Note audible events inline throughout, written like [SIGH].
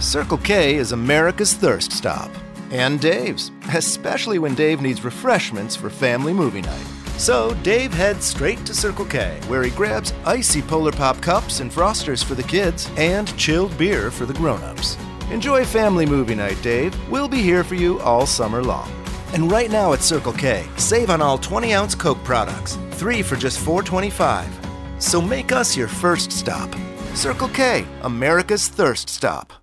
Circle K is America's thirst stop. And Dave's, especially when Dave needs refreshments for family movie night. So Dave heads straight to Circle K, where he grabs icy Polar Pop cups and frosters for the kids and chilled beer for the grown-ups. Enjoy family movie night, Dave. We'll be here for you all summer long. And right now at Circle K, save on all 20 ounce Coke products, three for just $4.25. So make us your first stop. Circle K, America's thirst stop.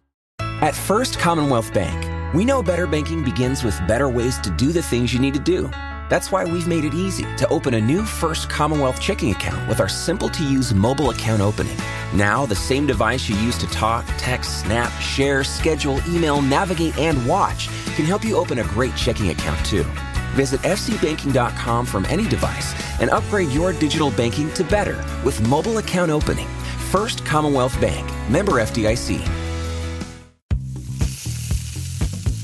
At First Commonwealth Bank, we know better banking begins with better ways to do the things you need to do. That's why we've made it easy to open a new First Commonwealth checking account with our simple to use mobile account opening. Now, the same device you use to talk, text, snap, share, schedule, email, navigate, and watch can help you open a great checking account too. Visit fcbanking.com from any device and upgrade your digital banking to better with mobile account opening. First Commonwealth Bank, member FDIC.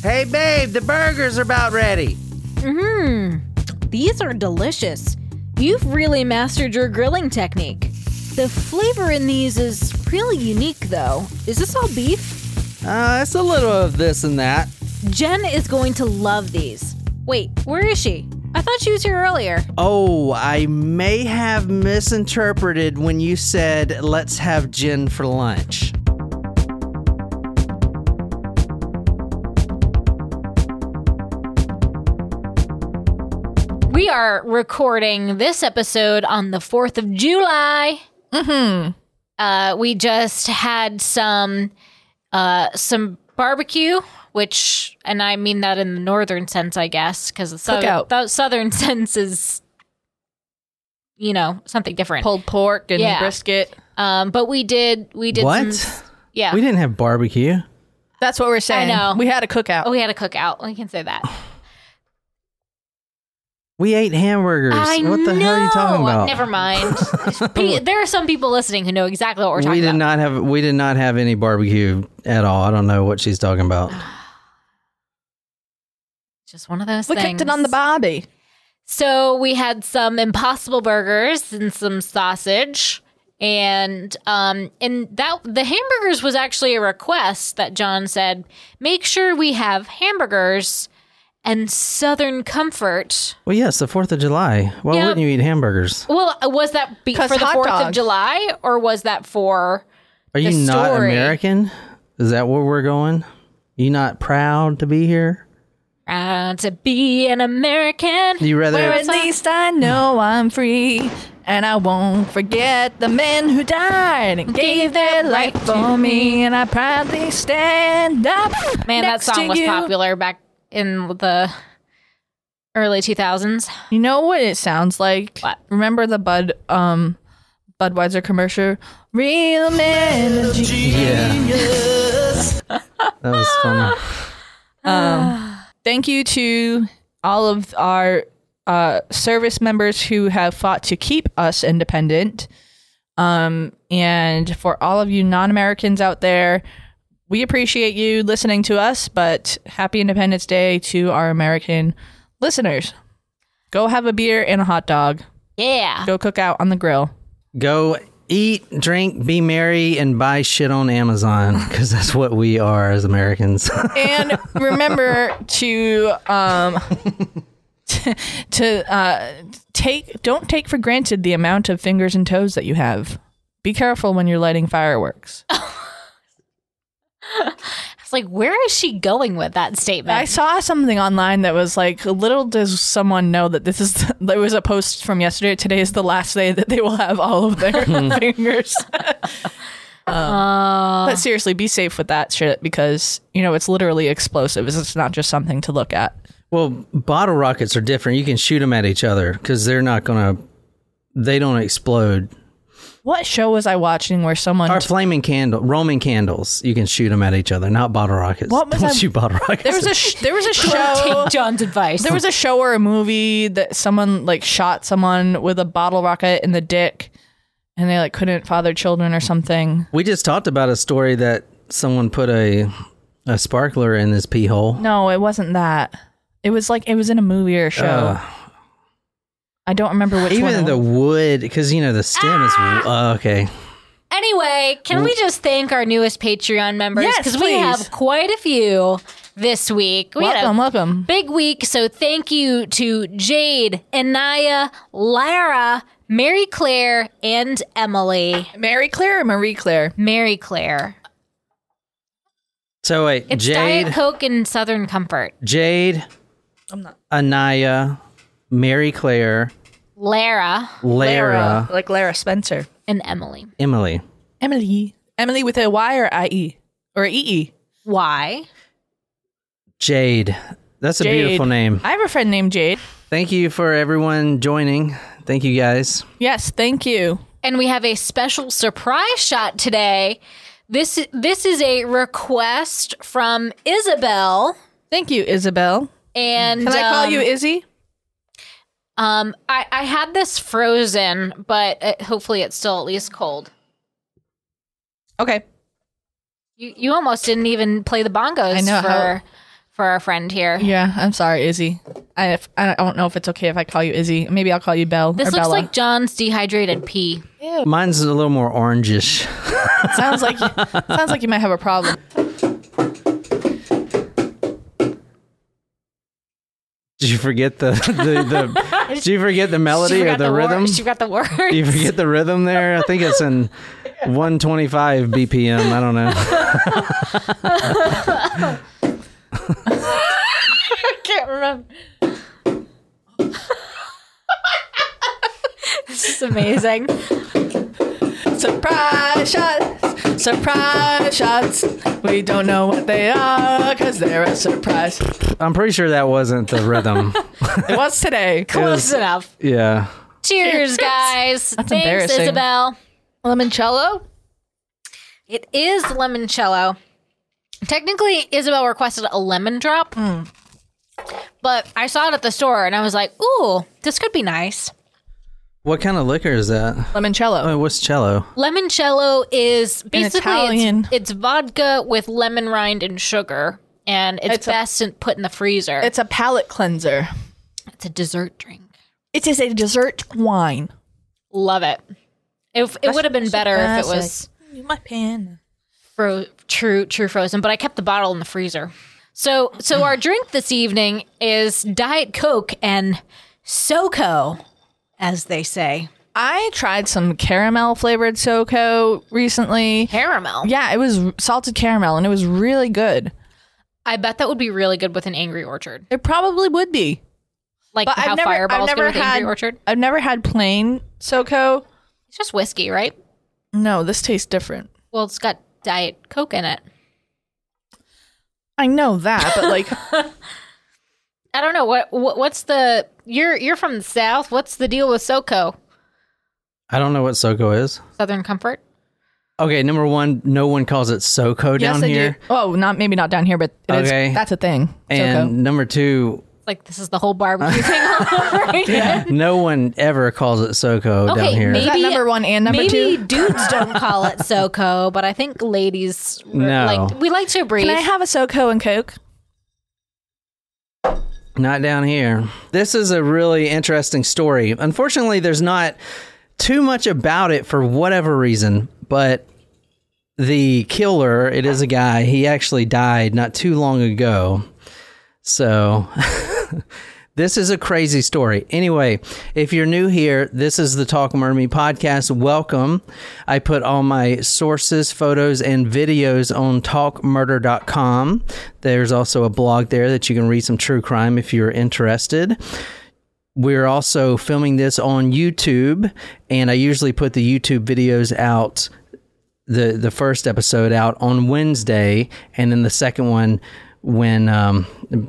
Hey, babe, the burgers are about ready. Mmm, these are delicious. You've really mastered your grilling technique. The flavor in these is really unique, though. Is this all beef? Uh, it's a little of this and that. Jen is going to love these. Wait, where is she? I thought she was here earlier. Oh, I may have misinterpreted when you said, let's have Jen for lunch. Are recording this episode on the 4th of July. Mm-hmm. Uh, we just had some uh, some barbecue, which, and I mean that in the northern sense, I guess, because the, southern- the [LAUGHS] southern sense is, you know, something different. Pulled pork and Yeah. brisket. Um, but we did, we did What? some, yeah. We didn't have barbecue. That's what we're saying. know. We had a cookout. oh, we had a cookout. We can say that. We ate hamburgers. I what the know. hell are you talking about? Never mind. [LAUGHS] There are some people listening who know exactly what we're talking we did about. not have we did not have any barbecue at all. I don't know what she's talking about. [SIGHS] Just one of those we things. cooked it on the bobby. So we had some Impossible burgers and some sausage, and um, and that the hamburgers was actually a request that John said. Make sure we have hamburgers and Southern Comfort. Well, yes, the Fourth of July. Why Yeah. wouldn't you eat hamburgers? Well, was that be- 'Cause for the hot Fourth of dogs. July, or was that for? Are you The not story. American? Is that where we're going? You not proud to be here? Uh, to be an American. You rather Where at least I know I'm free. And I won't forget the men who died and gave their life for me. And I proudly stand up. Man, that next song to was you. popular back in the early 2000s. You know what it sounds like? What? Remember the Bud um Budweiser commercial? Real men. are genius. that was funny. Um, thank you to all of our uh, service members who have fought to keep us independent. Um, and for all of you non Americans out there, we appreciate you listening to us, but happy Independence Day to our American listeners. Go have a beer and a hot dog. Yeah. Go cook out on the grill. Go eat, drink, be merry, and buy shit on Amazon because that's what we are as Americans. [LAUGHS] and remember to um to, [LAUGHS] to uh take don't take for granted the amount of fingers and toes that you have be careful when you're lighting fireworks [LAUGHS] [LAUGHS] I was like, where is she going with that statement? i saw something online that was like little does someone know that this is there [LAUGHS] was a post from yesterday today is the last day that they will have all of their [LAUGHS] fingers Uh, but seriously be safe with that shit because you know it's literally explosive it's not just something to look at well, bottle rockets are different. You can shoot them at each other because they're not gonna. They don't explode. What show was i watching where someone Or flaming candle, Roman candles. You can shoot them at each other, not bottle rockets. What was don't I- shoot bottle rockets. There was a sh- there was a [LAUGHS] Take show. John's advice. There was a show or a movie that someone like shot someone with a bottle rocket in the dick, and they like couldn't father children or something. we just talked about a story that someone put a a sparkler in his pee hole. No, it wasn't that. It was like it was in a movie or a show. Uh, I don't remember which one. even it the wood, because you know the stem is uh, okay. Anyway, can we just thank our newest Patreon members? Yes, Because we please. have quite a few this week. We had a welcome, welcome. big week. So thank you to Jade, Anaya, Lara, Mary Claire, and Emily. Mary Claire or Marie Claire? Mary Claire. So wait, It's Jade, Diet Coke and Southern Comfort. Jade, I'm not. Anaya, Mary Claire, Lara Lara, like Lara Spencer. and Emily. Emily. Emily. Emily with a Y or I E or E E. Why? Jade. That's a Jade. beautiful name. I have a friend named Jade. Thank you for everyone joining. Thank you guys. Yes, thank you. And we have a special surprise shot today. This this is a request from Isabel. Thank you, Isabel. And Can I call um, you Izzy? Um, I, I had this frozen, but uh hopefully it's still at least cold. Okay. You you almost didn't even play the bongos I know, for how- for our friend here. Yeah, I'm sorry, Izzy. I I don't know if it's okay if I call you Izzy. Maybe I'll call you Belle This or looks Bella. like John's dehydrated pee. Mine's a little more orangish. sounds like [LAUGHS] sounds like you might have a problem. Did you forget the [LAUGHS] the, the [LAUGHS] Did you forget the melody or the, wor- rhythm? she forgot the words. Did you forget the rhythm there? I think it's in [LAUGHS] 125 BPM. I don't know. I can't remember. this is amazing. Surprise shots, surprise shots. We don't know what they are because they're a surprise. I'm pretty sure that wasn't the rhythm. [LAUGHS] It was today. Close enough. yeah. Cheers, guys. That's Thanks, embarrassing. Isabel. Limoncello? It is limoncello. Technically, Isabel requested a lemon drop, hmm. but I saw it at the store and I was like, "Ooh, this could be nice." What kind of liquor is that? Limoncello. Oh, what's cello? Limoncello is basically Italian. it's, it's vodka with lemon rind and sugar, and it's, It's a- best in, put in the freezer. It's a palate cleanser. it's a dessert drink. It is a dessert wine. Love it. It, it would have been better if it was My pen. fro- true true frozen, but I kept the bottle in the freezer. So so our drink this evening is Diet Coke and SoCo, as they say. I tried some caramel flavored SoCo recently. Caramel. Yeah, it was salted caramel and it was really good. I bet that would be really good with an Angry Orchard. It probably would be. Like But how I've never, Fireballs I've never go with had, Angry Orchard. I've never had plain SoCo. It's just whiskey, right? No, this tastes different. Well, it's got Diet Coke in it. I know that, but like [LAUGHS] I don't know what, what what's the you're you're from the south. What's the deal with SoCo? I don't know what SoCo is. Southern Comfort. Okay, number one, no one calls it SoCo down they here. do. Oh, not maybe not down here, but it is- Okay. that's a thing. And SoCo. number two, Like this is the whole barbecue thing all [LAUGHS] over again. no one ever calls it SoCo down here. maybe that number one and number maybe two? dudes don't [LAUGHS] call it SoCo, but I think ladies No. like we like to breathe. Can I have a SoCo and Coke? Not down here. This is a really interesting story. Unfortunately, there's not too much about it for whatever reason, but the killer, it is a guy, he actually died not too long ago. So [LAUGHS] this is a crazy story. Anyway, if you're new here, this is the Talk Murder Me podcast. Welcome. I put all my sources, photos, and videos on talkmurder.com. There's also a blog there that you can read some true crime if you're interested. We're also filming this on YouTube, and I usually put the YouTube videos out the the first episode out on Wednesday, and then the second one when um,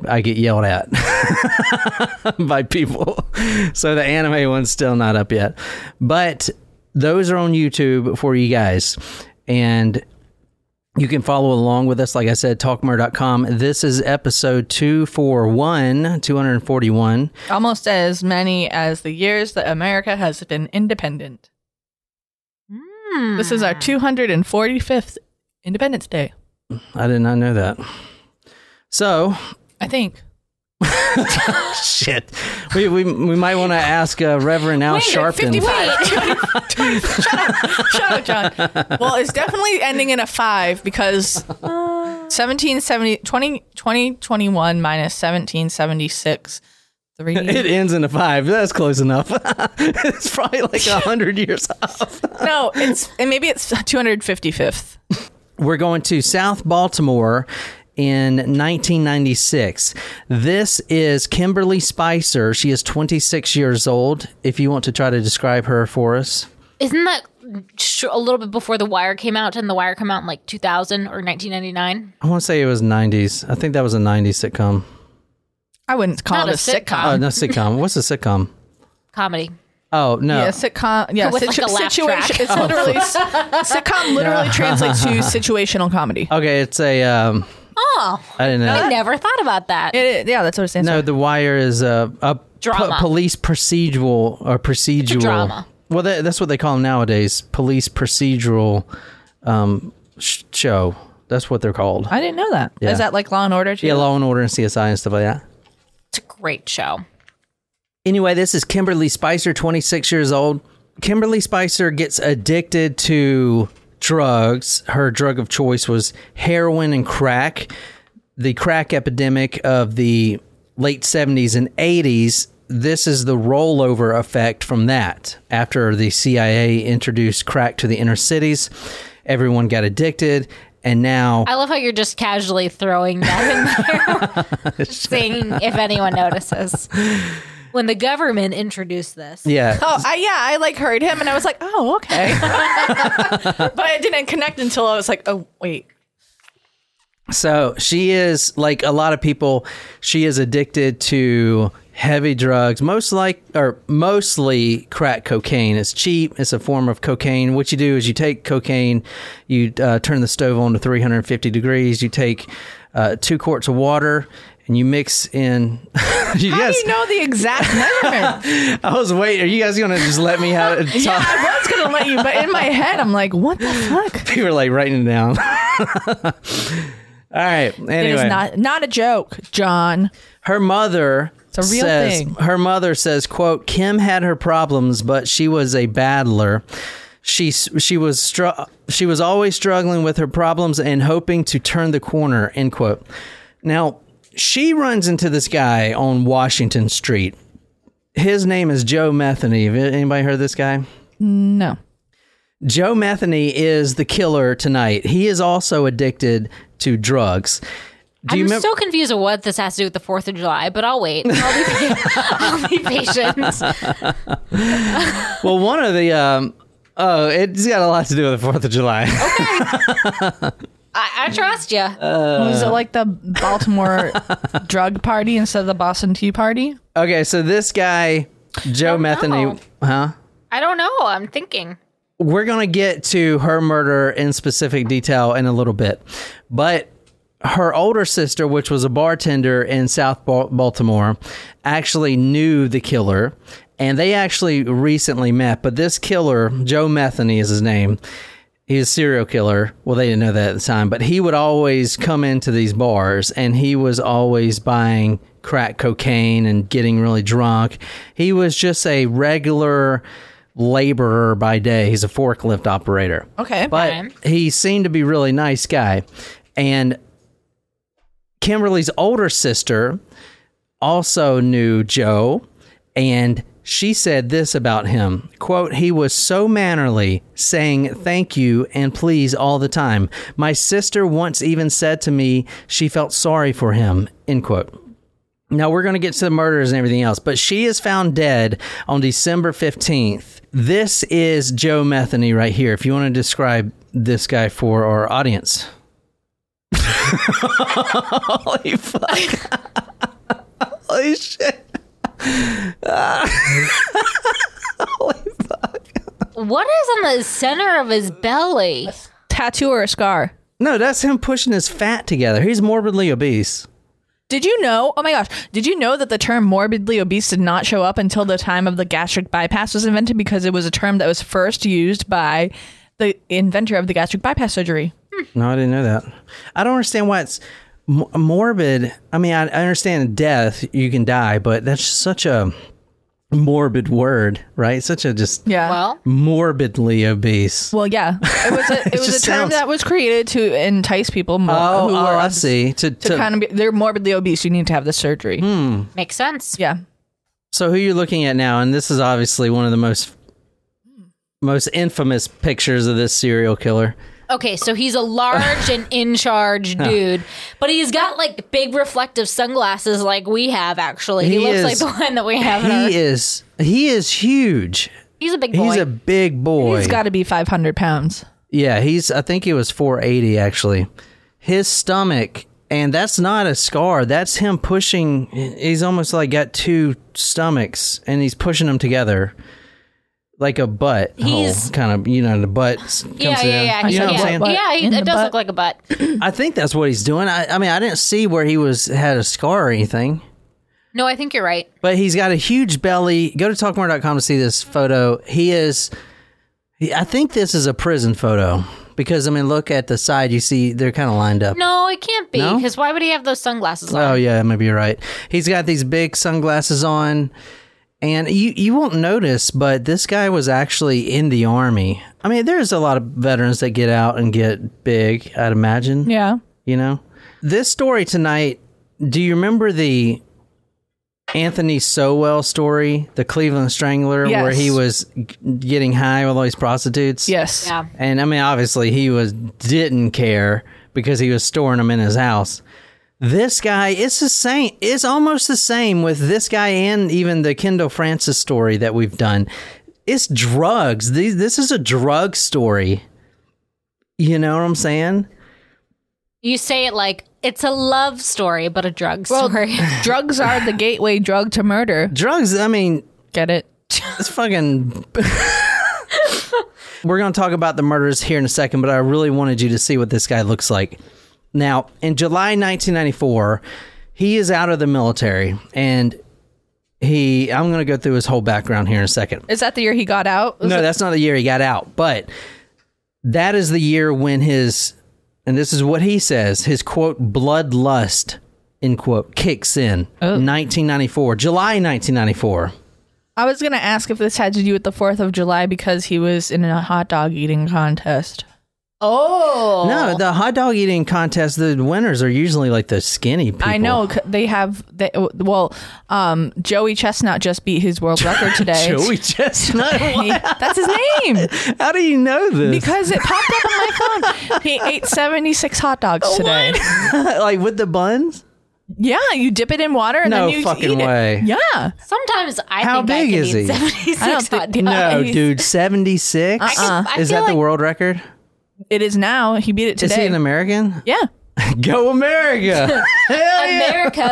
I get yelled at [LAUGHS] by people. So the anime one's still not up yet, but those are on YouTube for you guys, and you can follow along with us. Like I said, talkmurder.com. This is episode 241, 241. Almost as many as the years that America has been independent. Hmm. This is our 245th Independence Day. I did not know that. So I think. [LAUGHS] Shit. We, we, we might want to ask uh, Reverend Al Wait, Sharpton. 55. [LAUGHS] shut up. Shut up, John. Well, it's definitely ending in a five because 1770, 20, 2021 minus 1776. Three. [LAUGHS] It ends in a five. That's close enough. it's probably like a hundred years off. no, it's and maybe it's 255th. We're going to South Baltimore in 1996. This is Kimberly Spicer. She is 26 years old. If you want to try to describe her for us. Isn't that sh- a little bit before The Wire came out? Didn't The Wire come out in like 2000 or 1999? I want to say it was 90s. I think that was a 90s sitcom. I wouldn't call Not it a a sitcom. sitcom. Oh, no, sitcom. [LAUGHS] What's a sitcom? Comedy. Oh, no. Yeah, sitcom. Yeah, With like a situation. track. It's literally [LAUGHS] sitcom. Literally [LAUGHS] translates to situational comedy. Okay, it's a. Um, Oh, I didn't know. I never thought about that. It, yeah, that's what it stands No, for. The Wire is a, a Drama. police procedural or procedural drama. Well, that, that's what they call them nowadays. Police procedural um, sh- show. That's what they're called. I didn't know that. Is Yeah. that like Law and Order? Too? yeah, Law and Order and CSI and stuff like that. It's a great show. Anyway, this is Kimberly Spicer, 26 years old. Kimberly Spicer gets addicted to drugs. Her drug of choice was heroin and crack. The crack epidemic of the late 70s and 80s, this is the rollover effect from that. After the CIA introduced crack to the inner cities, everyone got addicted. And now I love how you're just casually throwing that in there, [LAUGHS] [LAUGHS] saying if anyone notices. When the government introduced this, yeah, Oh, I, yeah, I like heard him, and I was like, oh, okay. [LAUGHS] but I didn't connect until I was like, oh, wait. So she is like a lot of people. She is addicted to heavy drugs, most like or mostly crack cocaine. It's cheap. It's a form of cocaine. What you do is you take cocaine, you uh, turn the stove on to 350 degrees. You take uh, two quarts of water. And you mix in. you [LAUGHS] How guys, do you know the exact measurement? [LAUGHS] I was waiting. Are you guys gonna just let me have it? [LAUGHS] yeah, I was gonna let you, but in my head, I'm like, what the fuck? People are like writing it down. All right. Anyway, It is not not a joke, John. her mother It's a real says, thing. her mother says quote kim had her problems but she was a battler she she was str- she was always struggling with her problems and hoping to turn the corner end quote now she runs into this guy on washington street his name is joe metheny Have anybody heard of this guy No. Joe Metheny is the killer tonight. He is also addicted to drugs. Do I'm so confused of what this has to do with the Fourth of July. But I'll wait. I'll be, [LAUGHS] patient. [LAUGHS] well, one of the um, oh, it's got a lot to do with the Fourth of July. [LAUGHS] I, I trust you. Uh, was it like the Baltimore [LAUGHS] drug party instead of the Boston Tea Party? okay, so this guy, Joe Metheny, no. huh? I don't know. I'm thinking. We're gonna get to her murder in specific detail in a little bit, but her older sister, which was a bartender in South Bal- Baltimore, actually knew the killer, and they actually recently met. But this killer, Joe Metheny, is his name. He's a serial killer. Well, they didn't know that at the time, but he would always come into these bars and he was always buying crack cocaine and getting really drunk. He was just a regular laborer by day. He's a forklift operator. Okay. But he seemed to be a really nice guy. And Kimberly's older sister also knew Joe and she said this about him quote he was so mannerly saying thank you and please all the time my sister once even said to me she felt sorry for him end quote now we're going to get to the murders and everything else, but she is found dead on December 15th. This is Joe Metheny right here. If you want to describe this guy for our audience. [LAUGHS] [LAUGHS] Holy fuck. [LAUGHS] Holy shit. [LAUGHS] What is on the center of his belly? Tattoo or a scar? No, that's him pushing his fat together. He's morbidly obese. Did you know? Oh my gosh. Did you know that the term morbidly obese did not show up until the time of the gastric bypass was invented because it was a term that was first used by the inventor of the gastric bypass surgery? No, I didn't know that. I don't understand why it's m- morbid. I mean, I, I understand death, you can die, but that's such a morbid word, right? Such a just Yeah. Well, morbidly obese. Well, yeah, it was a, [LAUGHS] it was a term sounds- that was created to entice people more Oh, who oh, were I see. To, to, to, kind of be they're morbidly obese. You need to have the surgery. Hmm. makes sense. Yeah, so who you're looking at now, and this is obviously one of the most most infamous pictures of this serial killer. Okay, so he's a large and in charge dude, but he's got like big reflective sunglasses like we have. Actually, he, He looks is- like the one that we have. in our- He is he is huge. he's a big boy. He's a big boy. he's got to be five hundred pounds. Yeah, he's. I think he was 480 actually. His stomach, and that's not a scar. That's him pushing. He's almost like got two stomachs, and he's pushing them together, like a butt He's- hole, kind of. You know, the butt. s- Comes yeah, yeah, yeah. You know yeah. what I'm saying? Yeah. He, it does butt. look like a butt. [CLEARS THROAT] I think that's what he's doing. I, I mean, I didn't see where he was had a scar or anything. No, I think you're right. But he's got a huge belly. Go to talkmurder.com to see this photo. He is. I think this is a prison photo because I mean, look at the side. You see, they're kind of lined up. No, it can't be No? because why would he have those sunglasses on? Oh yeah, maybe you're right. He's got these big sunglasses on, and you you won't notice, but this guy was actually in the army. I mean, there's a lot of veterans that get out and get big. I'd imagine. Yeah, You know, this story tonight. Do you remember the Anthony Sowell story, the Cleveland Strangler, Yes. where he was g- getting high with all these prostitutes? yes, Yeah. And I mean, obviously, he was didn't care because he was storing them in his house. This guy, it's the same. It's almost the same with this guy and even the Kendall Francis story that we've done. It's drugs. These, this is a drug story. You know what I'm saying? You say it like it's a love story, but a drug Well, story. [LAUGHS] drugs are the gateway drug to murder. Drugs. I mean, Get it? it's fucking. [LAUGHS] We're going to talk about the murders here in a second, but I really wanted you to see what this guy looks like. Now, in July 1994, he is out of the military and he, I'm going to go through his whole background here in a second. Is that the year he got out? Was No, it- that's not the year he got out, but that is the year when his, and this is what he says, his quote, bloodlust, end quote, kicks in. 1994, July 1994. I was gonna ask if this had to do with the Fourth of July because he was in a hot dog eating contest. Oh. No, the hot dog eating contest, the winners are usually like the skinny people. I know c- they have. They, well, um, Joey Chestnut just beat his world record [LAUGHS] today. Joey Chestnut. [LAUGHS] He- that's his name [LAUGHS] How do you know this? because it popped up on my phone. He ate seventy six hot dogs today. like with the buns? Yeah, you dip it in water and No then you fucking eat it. way. Yeah, Sometimes I How think big I can is eat he? 76 I don't hot think- dogs. No, dude, 76? Uh-uh. Is feel that the world record? It is now. He beat it today. Is he an American? [LAUGHS] yeah. Go America! [LAUGHS] Hell yeah! America.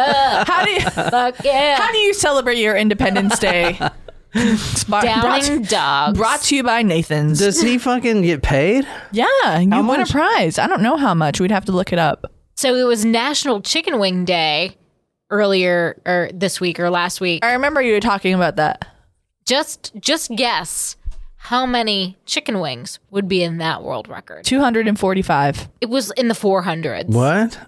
[LAUGHS] How do you Fuck yeah. how do you celebrate your Independence Day? Spot- brought, Downing dogs. brought to you by Nathan's. Does he fucking get paid? yeah, you How win much? a prize. I don't know how much. We'd have to look it up. So it was National Chicken Wing Day earlier or this week or last week. I remember you were talking about that. Just just guess how many chicken wings would be in that world record. Two hundred and forty-five. It was in the 400s. What?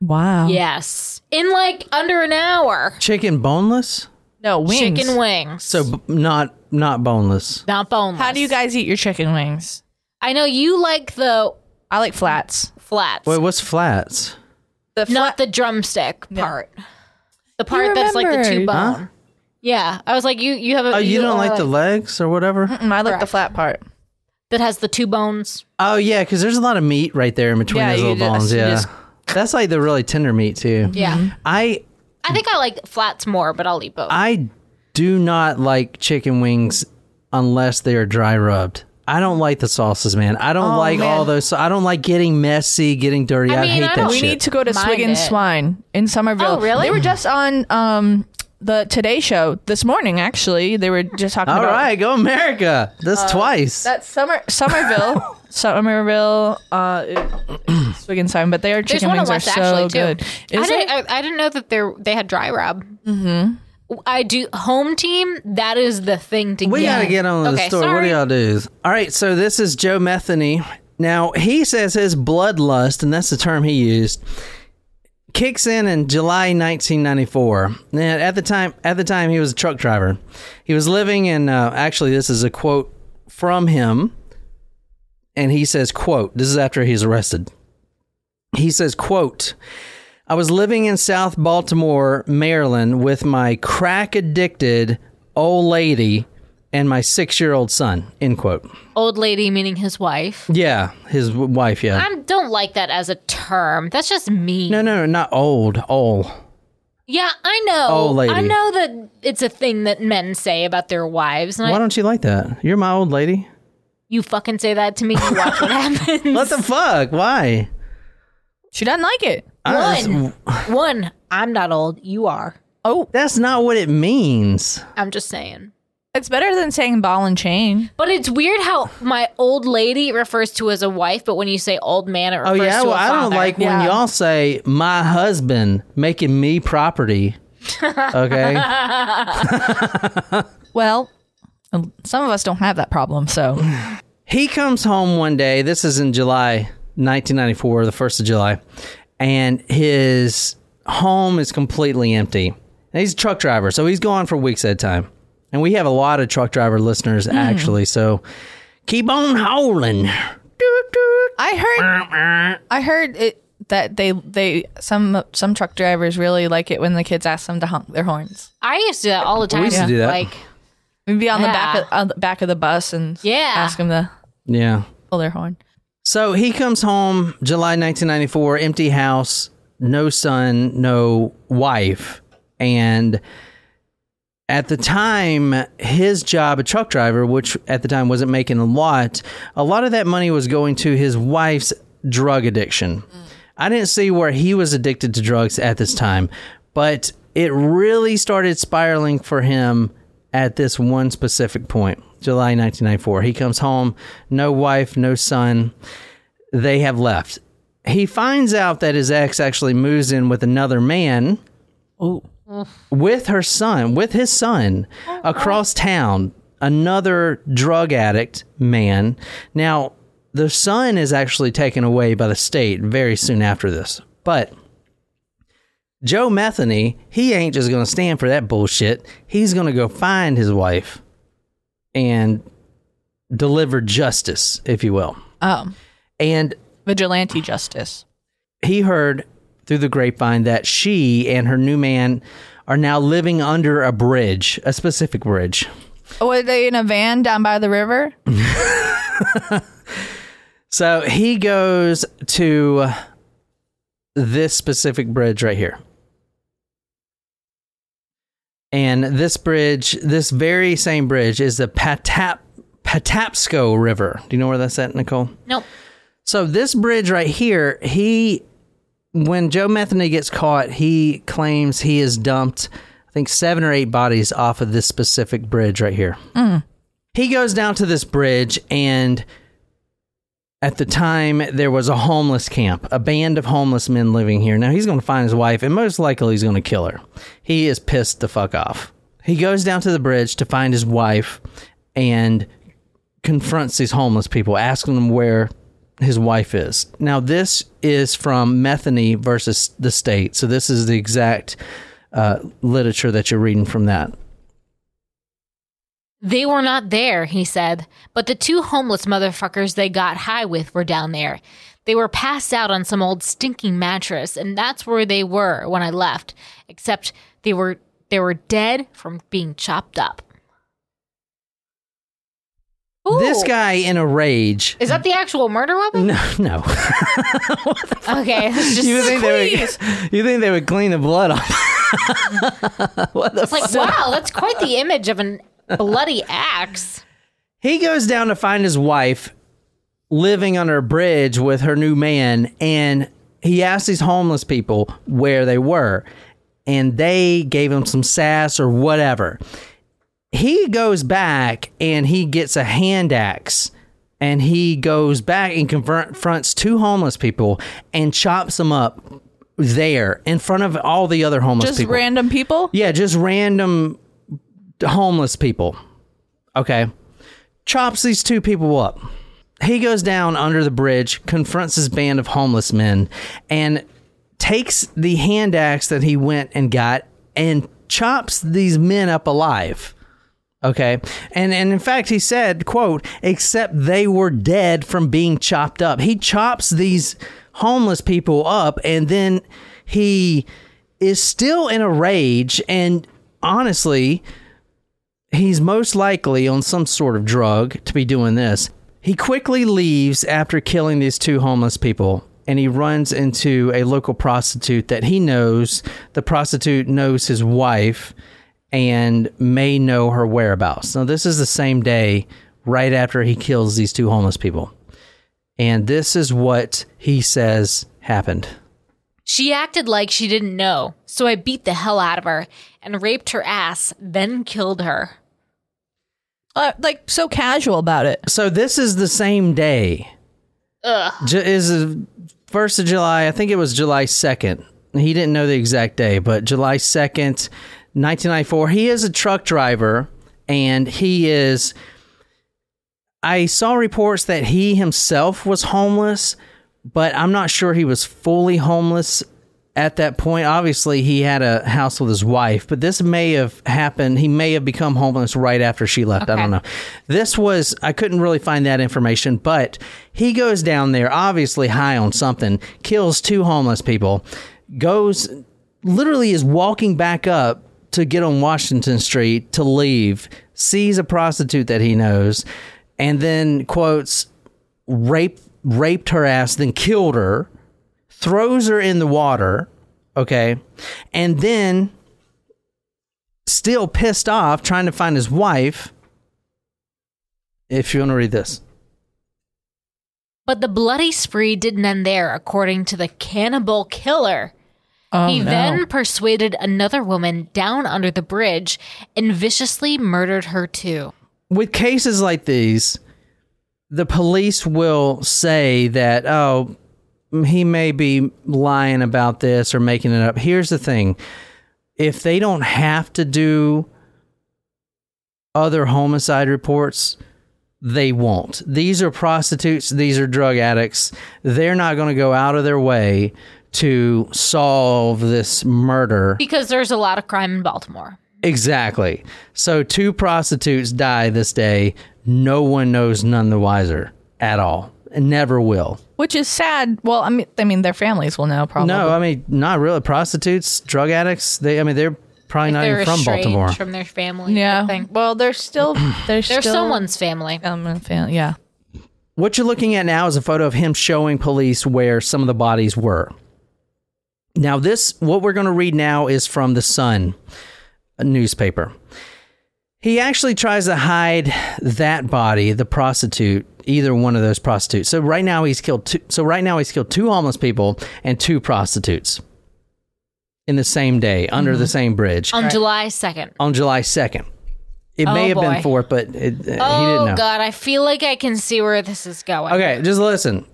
Wow. Yes. In like under an hour. Chicken boneless? No wings. Chicken wings. So b- not not boneless. not boneless. How do you guys eat your chicken wings? I know you like the I like flats. flats, Wait, what's flats? The not the drumstick part. The part that's like the two remembered. bone. Yeah, I was like, you you have a Oh, you don't like the legs or whatever? Mm, I like the Correct. flat part. that has the two bones. Oh yeah, because there's a lot of meat right there in between Yeah, those you little just- bones. you Yeah, just- that's like the really tender meat too. Yeah, I I think I like flats more, but I'll eat both. I do not like chicken wings unless they are dry rubbed. I don't like the sauces, man. I don't Oh, like man. all those. I don't like getting messy, getting dirty. I I, mean, hate I that don't- We shit. need to go to Mind Swig and it. Swine in Summerville. Oh, really? They were just on um the Today Show this morning. Actually, they were just talking all about right, go America. That's twice. That's Summer Summerville, [LAUGHS] Summerville, uh, Swig and Swine. But their There's chicken one in wings are so Ashley too. good. I didn't. I, I didn't know that they they had dry rub. Mm-hmm. I do home team. That is the thing to get. we get. gotta get on with the Okay, story. What do y'all do? All right, so this is Joe Metheny. Now he says his bloodlust, and that's the term he used, kicks in in July 1994. And at the time, at the time, he was a truck driver. He was living in. Uh, actually, this is a quote from him, and he says, "quote This is after he's arrested." He says, "quote." I was living in South Baltimore, Maryland, with my crack addicted old lady and my six year old son. End quote. Old lady meaning his wife. Yeah, his w- wife. Yeah. I don't like that as a term. That's just mean. no, no, not old. Old. Yeah, I know. Old lady. I know that it's a thing that men say about their wives. Why I, don't you like that? You're my old lady. you fucking say that to me. You watch what [LAUGHS] happens. What the fuck? Why? She doesn't like it. One. [SIGHS] One. I'm not old. You are. Oh, that's not what it means. I'm just saying. It's better than saying ball and chain. But it's weird how my old lady refers to as a wife, but when you say old man, it refers Oh yeah, to well a I don't father. like when y'all say my husband making me property. [LAUGHS] Okay. [LAUGHS] Well, um, some of us don't have that problem, so he comes home one day. This is in July 1994, the first of July, and his home is completely empty. And he's a truck driver, so he's gone for weeks at a time. And we have a lot of truck driver listeners hmm. actually, so keep on howling. I heard I heard it that they they some some truck drivers really like it when the kids ask them to honk their horns. I used to do that all the time. We used to do that. Like, We'd be on the back of, on the back of the bus and Yeah. ask them to Yeah. pull their horn. So he comes home July 1994, empty house, no son, no wife. And at the time, his job, a truck driver, which at the time wasn't making a lot, a lot of that money was going to his wife's drug addiction. Mm. I didn't see where he was addicted to drugs at this time, but it really started spiraling for him at this one specific point, July 1994. He comes home, no wife, no son. They have left. He finds out that his ex actually moves in with another man with her son, with his son, across town, another drug addict man. Now, the son is actually taken away by the state very soon after this. But Joe Metheny, he ain't just going to stand for that bullshit. He's going to go find his wife and deliver justice, if you will. Um, And vigilante justice. he heard through the grapevine that she and her new man are now living under a bridge, a specific bridge. Oh, Were they in a van down by the river? [LAUGHS] So he goes to this specific bridge right here. And this bridge, this very same bridge, is the Patap Patapsco River. Do you know where that's at, Nicole? nope. So this bridge right here, he when Joe Metheny gets caught, he claims he has dumped I think seven or eight bodies off of this specific bridge right here. Mm. He goes down to this bridge and at the time there was a homeless camp, a band of homeless men living here. Now he's going to find his wife and most likely he's going to kill her. He is pissed the fuck off. He goes down to the bridge to find his wife and confronts these homeless people, asking them where his wife is. Now, this is from Metheny versus the state. So, this is the exact uh, literature that you're reading from that. They were not there, he said, but the two homeless motherfuckers they got high with were down there. They were passed out on some old stinking mattress, and that's where they were when I left. Except they were they were dead from being chopped up. Ooh. This guy in a rage. is that the actual murder weapon? No, no. [LAUGHS] Okay, just you think they would? You think they would clean the blood off? [LAUGHS] what the it's like wow, that's quite the image of an bloody axe. He goes down to find his wife living under a bridge with her new man, and he asked these homeless people where they were, and they gave him some sass or whatever. He goes back and he gets a hand axe. And he goes back and confronts two homeless people and chops them up there in front of all the other homeless Just people. Just random people? Yeah, just random homeless people. Okay. Chops these two people up. He goes down under the bridge, confronts his band of homeless men, and takes the hand axe that he went and got and chops these men up alive. Okay. And and in fact he said, quote, except they were dead from being chopped up. He chops these homeless people up and then he is still in a rage and honestly he's most likely on some sort of drug to be doing this. He quickly leaves after killing these two homeless people and he runs into a local prostitute that he knows. The prostitute knows his wife and may know her whereabouts. Now, this is the same day right after he kills these two homeless people. And this is what he says happened. She acted like she didn't know, so I beat the hell out of her and raped her ass, then killed her. Uh, like so casual about it. So, this is the same day. Ugh. Ju- is the first of July. I think it was July second. He didn't know the exact day, but July second, nineteen ninety four. He is a truck driver, and he is. I saw reports that he himself was homeless, but I'm not sure he was fully homeless at that point. Obviously, he had a house with his wife, but this may have happened. He may have become homeless right after she left. I don't know. This was, I couldn't really find that information, but he goes down there, obviously high on something, kills two homeless people, goes, literally is walking back up to get on Washington Street to leave, sees a prostitute that he knows, and then quotes, rape, raped her ass, then killed her throws her in the water, okay, and then still pissed off trying to find his wife. If you want to read this, But the bloody spree didn't end there, according to the cannibal killer. Oh, he no. then persuaded another woman down under the bridge and viciously murdered her too. with cases like these, the police will say that, oh, he may be lying about this or making it up. Here's the thing if they don't have to do other homicide reports, they won't. These are prostitutes, these are drug addicts. They're not going to go out of their way to solve this murder. Because there's a lot of crime in Baltimore. Exactly. So two prostitutes die this day. No one knows none the wiser at all. And never will. Which is sad. Well, I mean, I mean, their families will know probably. No, I mean not really. Prostitutes, drug addicts. They, I mean, they're probably not they're even from Baltimore. from their family. yeah. I think. Well, they're still [CLEARS THROAT] they're, They're still someone's family. Um, fam- yeah. What you're looking at now is a photo of him showing police where some of the bodies were. Now, this what we're going to read now is from the Sun a newspaper. He actually tries to hide that body, the prostitute, either one of those prostitutes. So right now he's killed two. So right now he's killed two homeless people and two prostitutes in the same day under the same bridge On July 2nd. on July second. It may Oh, have boy. been fourth, but it, uh, he didn't Oh, know. God. I feel like I can see where this is going. Okay, just listen.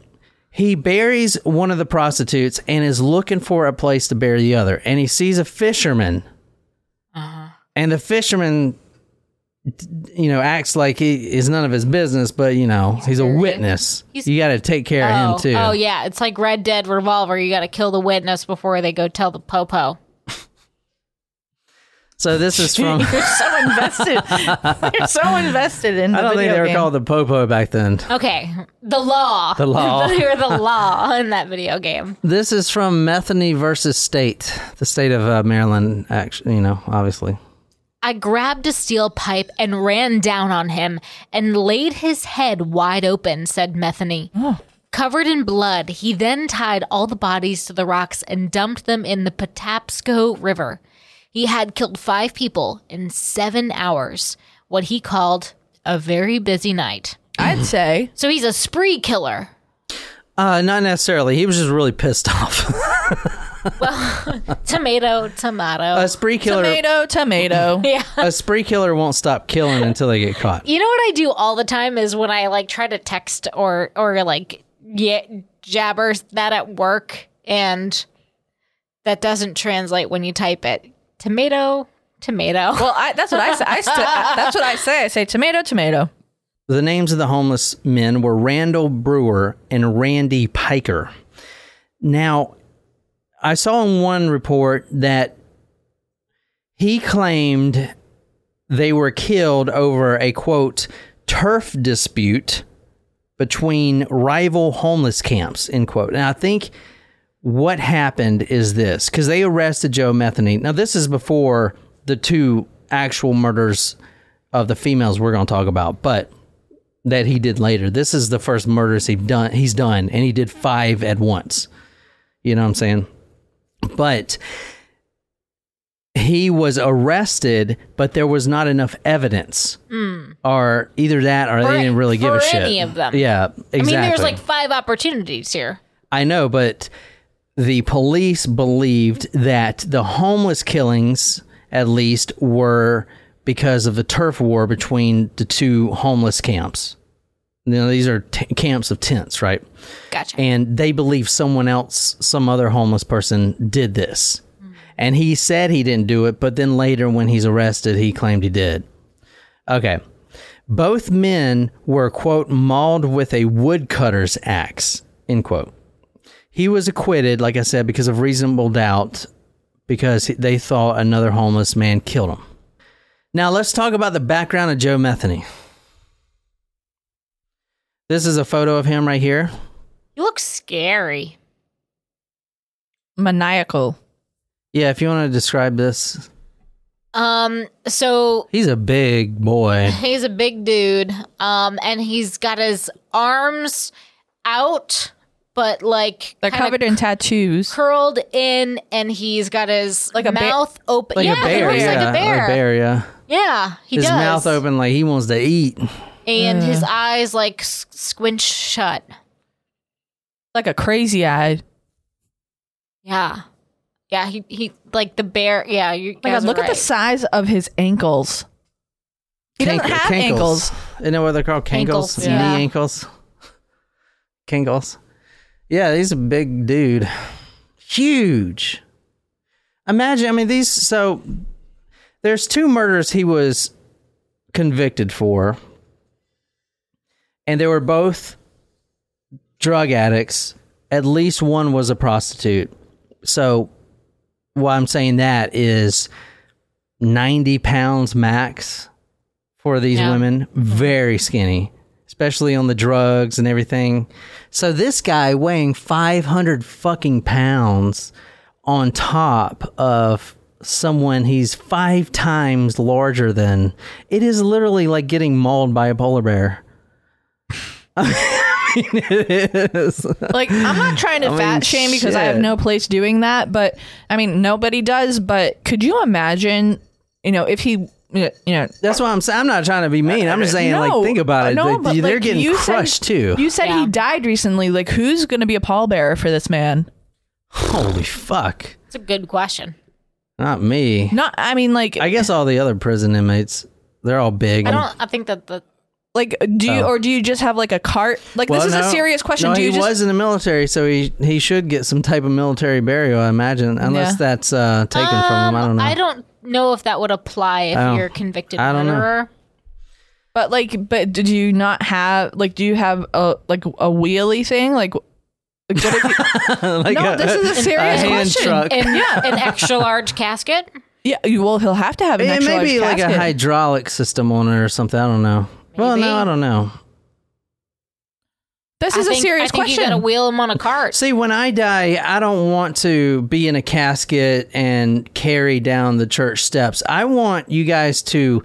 He buries one of the prostitutes and is looking for a place to bury the other. And he sees a fisherman. Uh-huh. And the fisherman, you know, acts like he is none of his business, but, you know, he's, a witness. He's- you got to take care Oh, of him, oh, too. oh, yeah. It's like Red Dead Revolver. You got to kill the witness before they go tell the popo. So this is from. [LAUGHS] You're so invested. [LAUGHS] You're so invested in. The I don't think video they were game. called the Popo back then. Okay. The law. The law. [LAUGHS] they were the law in that video game. This is from Metheny versus State, the state of uh, Maryland, actually, you know, obviously. I grabbed a steel pipe and ran down on him and laid his head wide open, said Metheny. Covered in blood, he then tied all the bodies to the rocks and dumped them in the Patapsco River. He had killed five people in seven hours, what he called a very busy night. I'd say So he's a spree killer. Uh, not necessarily. He was just really pissed [LAUGHS] off. Well, [LAUGHS] tomato, tomato. a spree killer. tomato, tomato. [LAUGHS] yeah. a spree killer won't stop killing until they get caught. You know what I do all the time is when I like try to text or or like yeah, jabber that at work and that doesn't translate when you type it. Tomato, tomato. [LAUGHS] Well, I, that's what I say. I st- that's what I say. I say tomato, tomato. The names of the homeless men were Randall Brewer and Randy Piker. Now, I saw in one report that he claimed they were killed over a quote turf dispute between rival homeless camps end quote. And I think what happened is this because they arrested Joe Metheny. Now this is before the two actual murders of the females we're going to talk about, but that he did later. This is the first murders he done he's done and he did 5 at once. You know what I'm saying? But he was arrested, but there was not enough evidence, hmm. or either that, or. For- they didn't really give a shit. any of them. Yeah, exactly. I mean, there's like five opportunities here. I know, but the police believed that the homeless killings, at least, were because of the turf war between the two homeless camps. Now, these are t- camps of tents, right? Gotcha. and they believe someone else, some other homeless person, did this. Mm. And he said he didn't do it, but then later, when he's arrested, he claimed he did. Okay. Both men were, quote, mauled with a woodcutter's axe, end quote. He was acquitted, like I said, because of reasonable doubt, because they thought another homeless man killed him. Now, let's talk about the background of Joe Metheny. This is a photo of him right here. You look scary. Maniacal. Yeah, if you want to describe this, Um, so he's a big boy. [LAUGHS] he's a big dude. Um, and he's got his arms out, but like They're kinda covered in tattoos. curled in, and he's got his Like a bear- mouth open. Like yeah, a bear. he looks yeah, like a bear. yeah. Yeah, he His does. mouth open like he wants to eat. and his eyes like squinch shut. Like a crazy eye. Yeah, yeah. He he like the bear. Yeah, you Oh my guys God, are look at the size of his ankles. He doesn't have cankles. ankles. Isn't that what they're called? Cankles? Ankles, Knee yeah. ankles? Cankles. Yeah, he's a big dude. Huge. Imagine, I mean, these, so there's two murders he was convicted for, and they were both drug addicts. At least one was a prostitute. So, why I'm saying that is 90 pounds max for these Yeah. women. Very skinny, especially on the drugs and everything. So this guy weighing 500 fucking pounds on top of someone he's five times larger than. It is literally like getting mauled by a polar bear. [LAUGHS] I mean, it is. Like I'm not trying to I mean, fat shame because I have no place doing that, but I mean nobody does. But could you imagine, you know, if he, you know, That's why I'm saying I'm not trying to be mean. I'm just saying, like, think about it. No, They- but, they're like, getting you said- crushed too. You said Yeah. he died recently. Like, who's going to be a pallbearer for this man? Holy fuck! It's a good question. Not me. Not, I mean, like, I guess all the other prison inmates, they're all big. I don't. I think that the like, do you, Oh. or do you just have like a cart? Like, Well, this is no. a serious question. No, do you he just, was in the military, so he he should get some type of military burial, I imagine, unless Yeah. that's uh, taken from him. I don't know. Um, I don't know if that would apply if I you're a convicted I don't know. murderer. but like, but did you not have, like, do you have a, like a wheelie thing? Like, like, [LAUGHS] what if you, [LAUGHS] Like no, a- this is a [LAUGHS] serious hand question. truck. In an extra large casket. Yeah, you- well, he'll have to have an It extra may be large like a casket. hydraulic system on it or something. I don't know. Well, no, I don't know. This I is think, a serious I think question. you gotta wheel him on a cart. See, when I die, I don't want to be in a casket and carry down the church steps. I want you guys to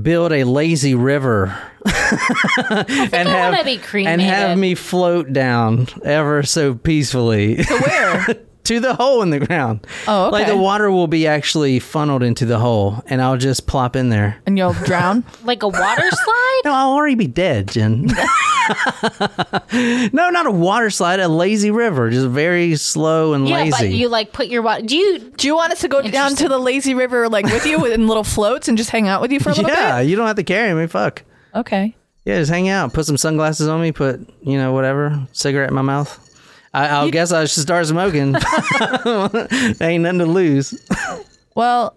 build a lazy river [LAUGHS] and I wanna be and have me float down ever so peacefully to where? [LAUGHS] to the hole in the ground. Oh, Like the water will be actually funneled into the hole, and I'll just plop in there. and you'll [LAUGHS] drown. like a water slide. No, I'll already be dead, Jen. [LAUGHS] no, not a water slide, a lazy river, just very slow and Yeah, lazy. but you like put your water. Do you? Do you want us to go down to the lazy river like with you in little floats and just hang out with you for a little yeah, you don't have to carry me. Fuck. Okay. Yeah, just hang out. Put some sunglasses on me. Put you know whatever cigarette in my mouth. I, I'll guess I should start smoking. [LAUGHS] Ain't nothing to lose. Well,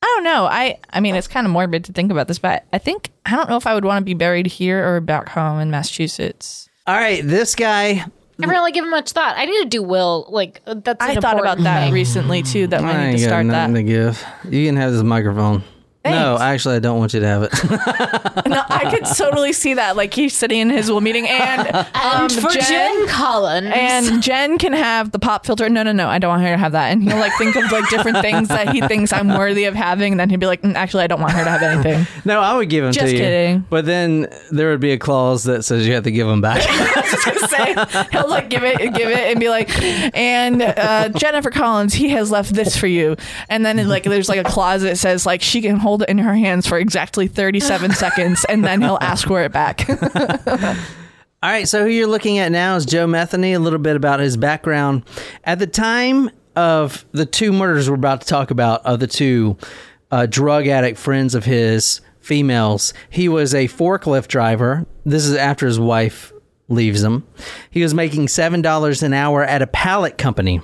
I don't know. I I mean, it's kind of morbid to think about this, but I think I don't know if I would want to be buried here or back home in Massachusetts. All right, this guy. I haven't really given much thought. I need to do will. Like that's. I thought about that thing. recently too. That I I need ain't to got start that. nothing to give. You can have this microphone. No, actually, I don't want you to have it. [LAUGHS] No, I could totally see that. Like he's sitting in his little meeting, and um, And for Jen, Collins. and Jen can have the pop filter. No, no, no, I don't want her to have that. And he'll like think of like different things that he thinks I'm worthy of having. And then he'd be like, "Mm, actually, I don't want her to have anything. [LAUGHS] no, I would give him Just to you. kidding. But then there would be a clause that says you have to give them back. [LAUGHS] I was just gonna say he'll like give it, give it, and be like, and uh, Jennifer Collins, he has left this for you. And then like there's like a clause that says like she can hold it in her hands for exactly 37 seconds, and then he'll ask for it back. [LAUGHS] All right, so who you're looking at now is Joe Metheny. A little bit about his background. At the time of the two murders we're about to talk about, of the two uh, drug addict friends of his, females, he was a forklift driver. This is after his wife leaves him. He was making $7 an hour at a pallet company.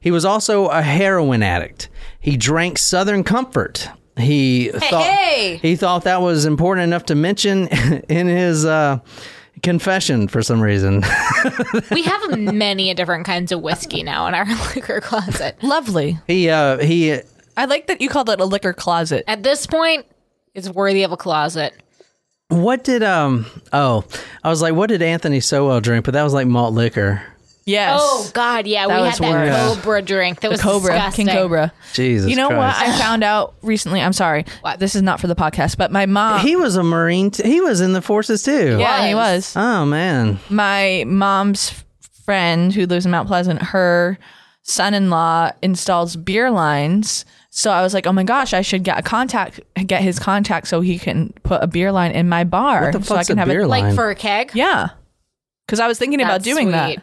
He was also a heroin addict. He drank Southern Comfort. He thought hey! he thought that was important enough to mention [LAUGHS] in his uh, confession for some reason. [LAUGHS] we have many different kinds of whiskey now in our [LAUGHS] liquor closet. Lovely. he uh, he I like that you called it a liquor closet. At this point, it's worthy of a closet. what did um oh I was like what did Anthony Sowell drink? But that was like malt liquor. Yes. Oh God, yeah, That we was had that worse. Cobra drink. That was Cobra, disgusting. King Cobra. Jesus, You know what? I found out recently. I'm sorry. What? This is not for the podcast, but my mom. He was a marine. T- he was in the forces too. yeah, he was. was. Oh man. My mom's f- friend who lives in Mount Pleasant, her son-in-law installs beer lines. So I was like, "Oh my gosh, I should get a contact, get his contact, so he can put a beer line in my bar, What the so I fuck's can a have beer it." line? Like for a keg. Yeah, because I was thinking about That's doing that. sweet.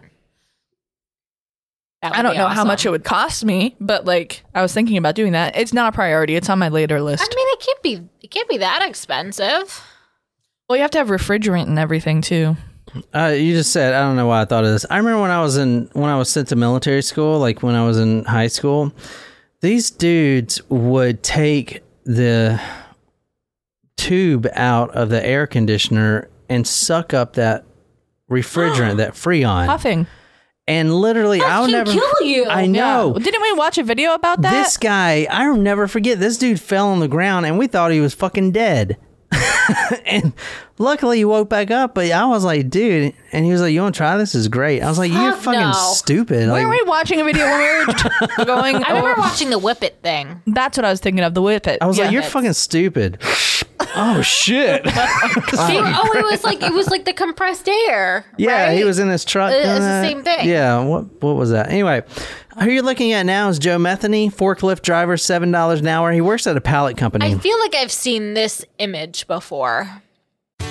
That I don't be know how much it would cost me, but like I was thinking about doing that. It's not a priority. It's on my later list. I mean, it can't be. It can't be that expensive. well, you have to have refrigerant and everything too. Uh, you just said I don't know why I thought of this. I remember when I was in when I was sent to military school, like when I was in high school, these dudes would take the tube out of the air conditioner and suck up that refrigerant, [GASPS] that freon, Puffing. And literally I'll can never kill you. I know. Didn't we watch a video about that? This guy, I'll never forget. This dude fell on the ground, and we thought he was fucking dead. [LAUGHS] and luckily, he woke back up. But I was like, dude, and he was like, "You want to try this? This is great." I was like, "You're Fuck fucking no. stupid." Were Like, we watching a video when we were [LAUGHS] going? I remember over- watching the Whip It thing. That's what I was thinking of. The whip it. I was like, "You're fucking stupid." Oh shit! [LAUGHS] See, oh, it was like it was like the compressed air. yeah, right? he was in his truck. Uh, it's the that. same thing. Yeah. What What was that? Anyway, who you're looking at now is Joe Metheny, forklift driver, seven dollars an hour. He works at a pallet company. I feel like I've seen this image before.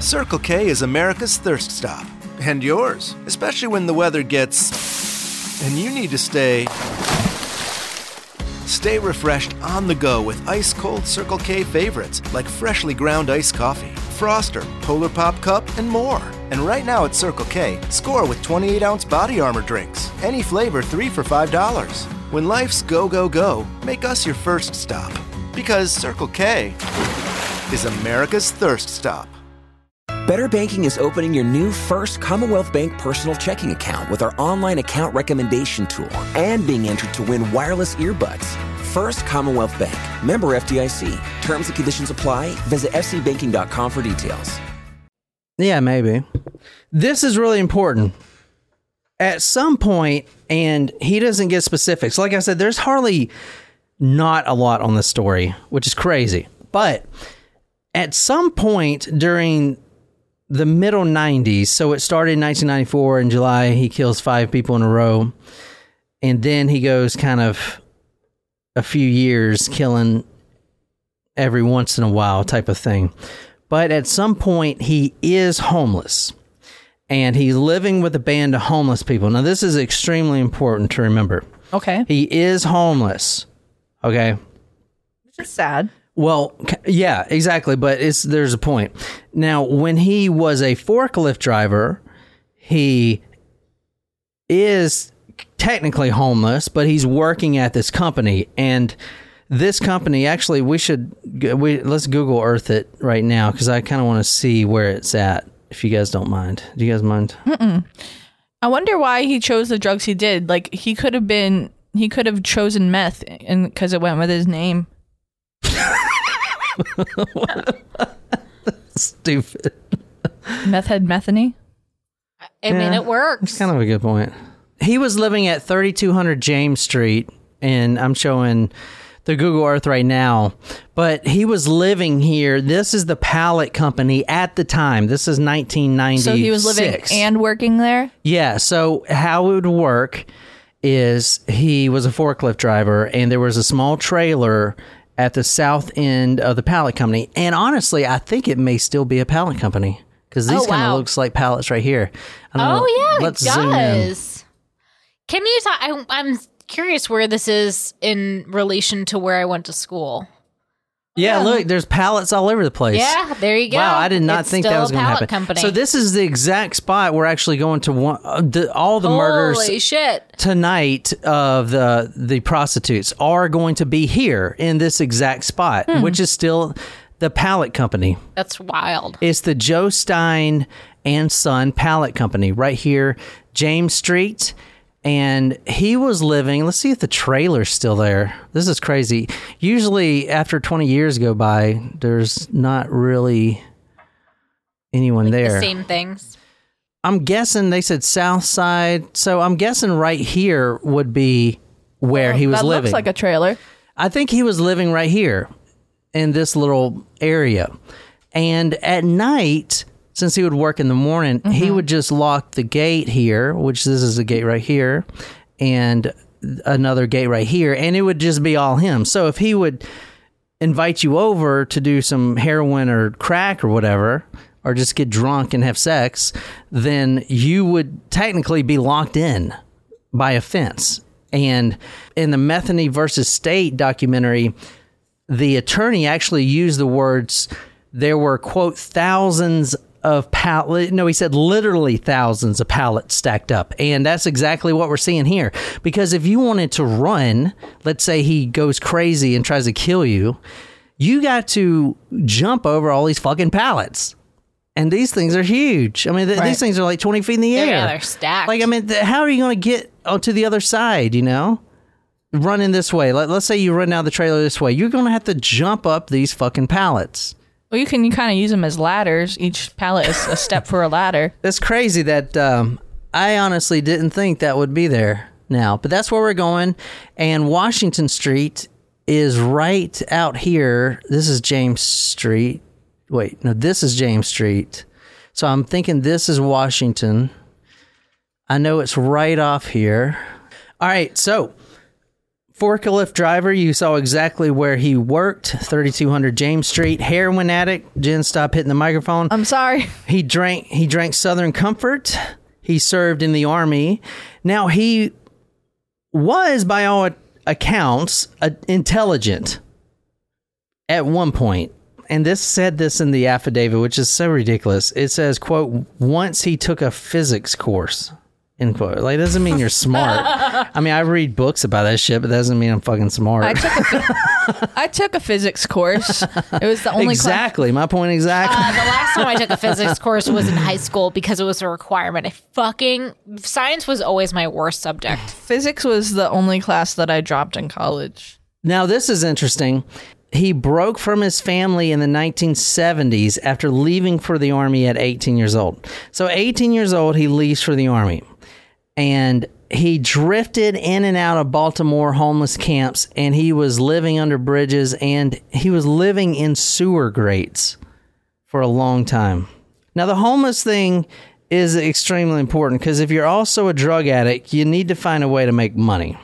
Circle K is America's thirst stop. And yours, especially when the weather gets. and you need to stay. Stay refreshed on the go with ice cold Circle K favorites like freshly ground iced coffee, Froster, Polar Pop Cup, and more. And right now at Circle K, score with 28 ounce body armor drinks. Any flavor, three for $5. When life's go, go, go, make us your first stop. Because Circle K is America's thirst stop. Better Banking is opening your new first Commonwealth Bank personal checking account with our online account recommendation tool and being entered to win wireless earbuds. First Commonwealth Bank, member FDIC. Terms and conditions apply. Visit fcbanking.com for details. Yeah, maybe. This is really important. At some point, and he doesn't get specifics. Like I said, there's hardly not a lot on the story, which is crazy. But at some point during the middle 90s, so it started in 1994 in July, he kills five people in a row. And then he goes kind of a few years killing every once in a while type of thing. But at some point, he is homeless. and he's living with a band of homeless people. Now, this is extremely important to remember. Okay. He is homeless. Okay. Which is sad. Well, yeah, exactly. But it's there's a point. Now, when he was a forklift driver, he is technically homeless, but he's working at this company, and this company actually we should we let's Google Earth it right now because I kind of want to see where it's at. If you guys don't mind, do you guys mind? I wonder why he chose the drugs he did. Like he could have been, he could have chosen meth, and because it went with his name. [LAUGHS] [LAUGHS] Stupid. Meth head Metheny. I mean, Yeah. it works. It's kind of a good point. He was living at 3200 James Street, and I'm showing the Google Earth right now. But he was living here. This is the pallet company at the time. This is 1996. So he was living and working there. Yeah. So how it would work is he was a forklift driver, and there was a small trailer at the south end of the pallet company. And honestly, I think it may still be a pallet company because these Oh, kind of wow. looks like pallets right here. I don't know. Oh yeah, Let's it does. Can you talk? I, I'm curious where this is in relation to where I went to school. Yeah, look, there's pallets all over the place. Yeah, there you go. Wow, I did not It's think still that was a going to pallet happen. Company. So this is the exact spot we're actually going to one. Uh, the, all the murders Holy shit! tonight of the the prostitutes are going to be here in this exact spot, Hmm. which is still the pallet company. That's wild. It's the Joe Stein and Son Pallet Company right here, James Street. And he was living, let's see if the trailer's still there. This is crazy. Usually, after 20 years go by, there's not really anyone there. The same things. I'm guessing they said South Side. So I'm guessing right here would be where oh, he was that living. looks like a trailer. I think he was living right here in this little area. And at night, since he would work in the morning, he mm-hmm. would just lock the gate here, which this is a gate right here, and another gate right here, and it would just be all him. So if he would invite you over to do some heroin or crack or whatever, or just get drunk and have sex, then you would technically be locked in by a fence. And in the Metheny versus State documentary, the attorney actually used the words there were quote thousands of pallet no he said literally thousands of pallets stacked up and that's exactly what we're seeing here because if you wanted to run let's say he goes crazy and tries to kill you you got to jump over all these fucking pallets and these things are huge i mean th- Right. these things are like 20 feet in the Yeah, air yeah, they're stacked. like i mean th- how are you going to get to the other side you know running this way. Let, let's say you run out of the trailer this way. You're going to have to jump up these fucking pallets. Well, you can you kind of use them as ladders. Each pallet is a [LAUGHS] step for a ladder. That's crazy that um, I honestly didn't think that would be there now. But that's where we're going. And Washington Street is right out here. This is James Street. Wait, no, this is James Street. So I'm thinking this is Washington. I know it's right off here. All right, so forklift driver, you saw exactly where he worked, 3200 James Street. Heroin addict, Jen, stop hitting the microphone. I'm sorry. He drank he drank Southern Comfort. He served in the army. Now he was by all accounts uh, intelligent at one. And this said this in the affidavit, which is so ridiculous. It says, quote, once he took a physics course. End quote. Like, doesn't mean you're smart. I mean, I read books about that shit, but that doesn't mean I'm fucking smart. I took a phy- [LAUGHS] I took a physics course. It was the only class. exactly. My point exactly. Uh, the last time I took a physics course was in high school because it was a requirement. I fucking science was always my worst subject. Physics was the only class that I dropped in college. Now, this is interesting. He broke from his family in the 1970s after leaving for the Army at 18 years old. So, 18 years old, he leaves for the Army. And he drifted in and out of Baltimore homeless camps, and he was living under bridges and he was living in sewer grates for a long time. Now, the homeless thing is extremely important because if you're also a drug addict, you need to find a way to make money.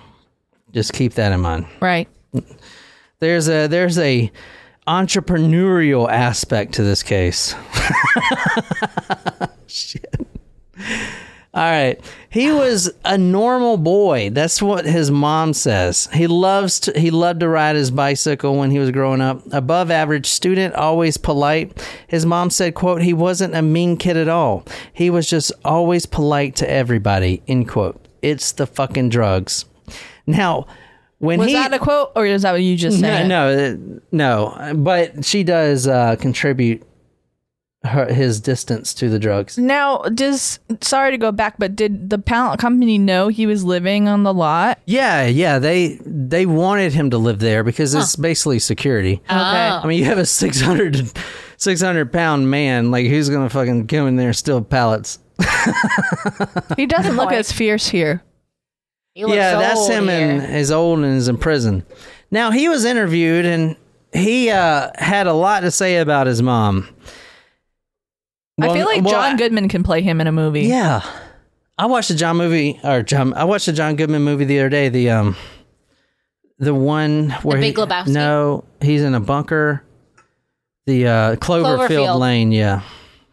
Just keep that in mind Right. there's a there's a entrepreneurial aspect to this case. [LAUGHS] Shit. All right. He was a normal boy. That's what his mom says. He loves to, he loved to ride his bicycle when he was growing up. Above average student, always polite. His mom said, quote, he wasn't a mean kid at all. He was just always polite to everybody, end quote. It's the fucking drugs. Now, when Was he that a quote, or is that what you just said? no, no, no. But she does uh, contribute her, his distance to the drugs. Now, does sorry to go back, but did the pallet company know he was living on the lot? Yeah, yeah. They they wanted him to live there because it's basically security. Okay. I mean, you have a 600, 600 pound man. Like, who's gonna fucking go in there and steal pallets? [LAUGHS] He doesn't look as fierce here. He looks yeah, that's old him here. and is old and is in prison. Now he was interviewed and he uh, had a lot to say about his mom. I feel like well, John Goodman can play him in a movie. Yeah, I watched a John movie or John. I watched a John Goodman movie the other day. The um, the one where Big he, Lebowski? No, he's in a bunker. The uh, Cloverfield, Cloverfield. Lane. Yeah.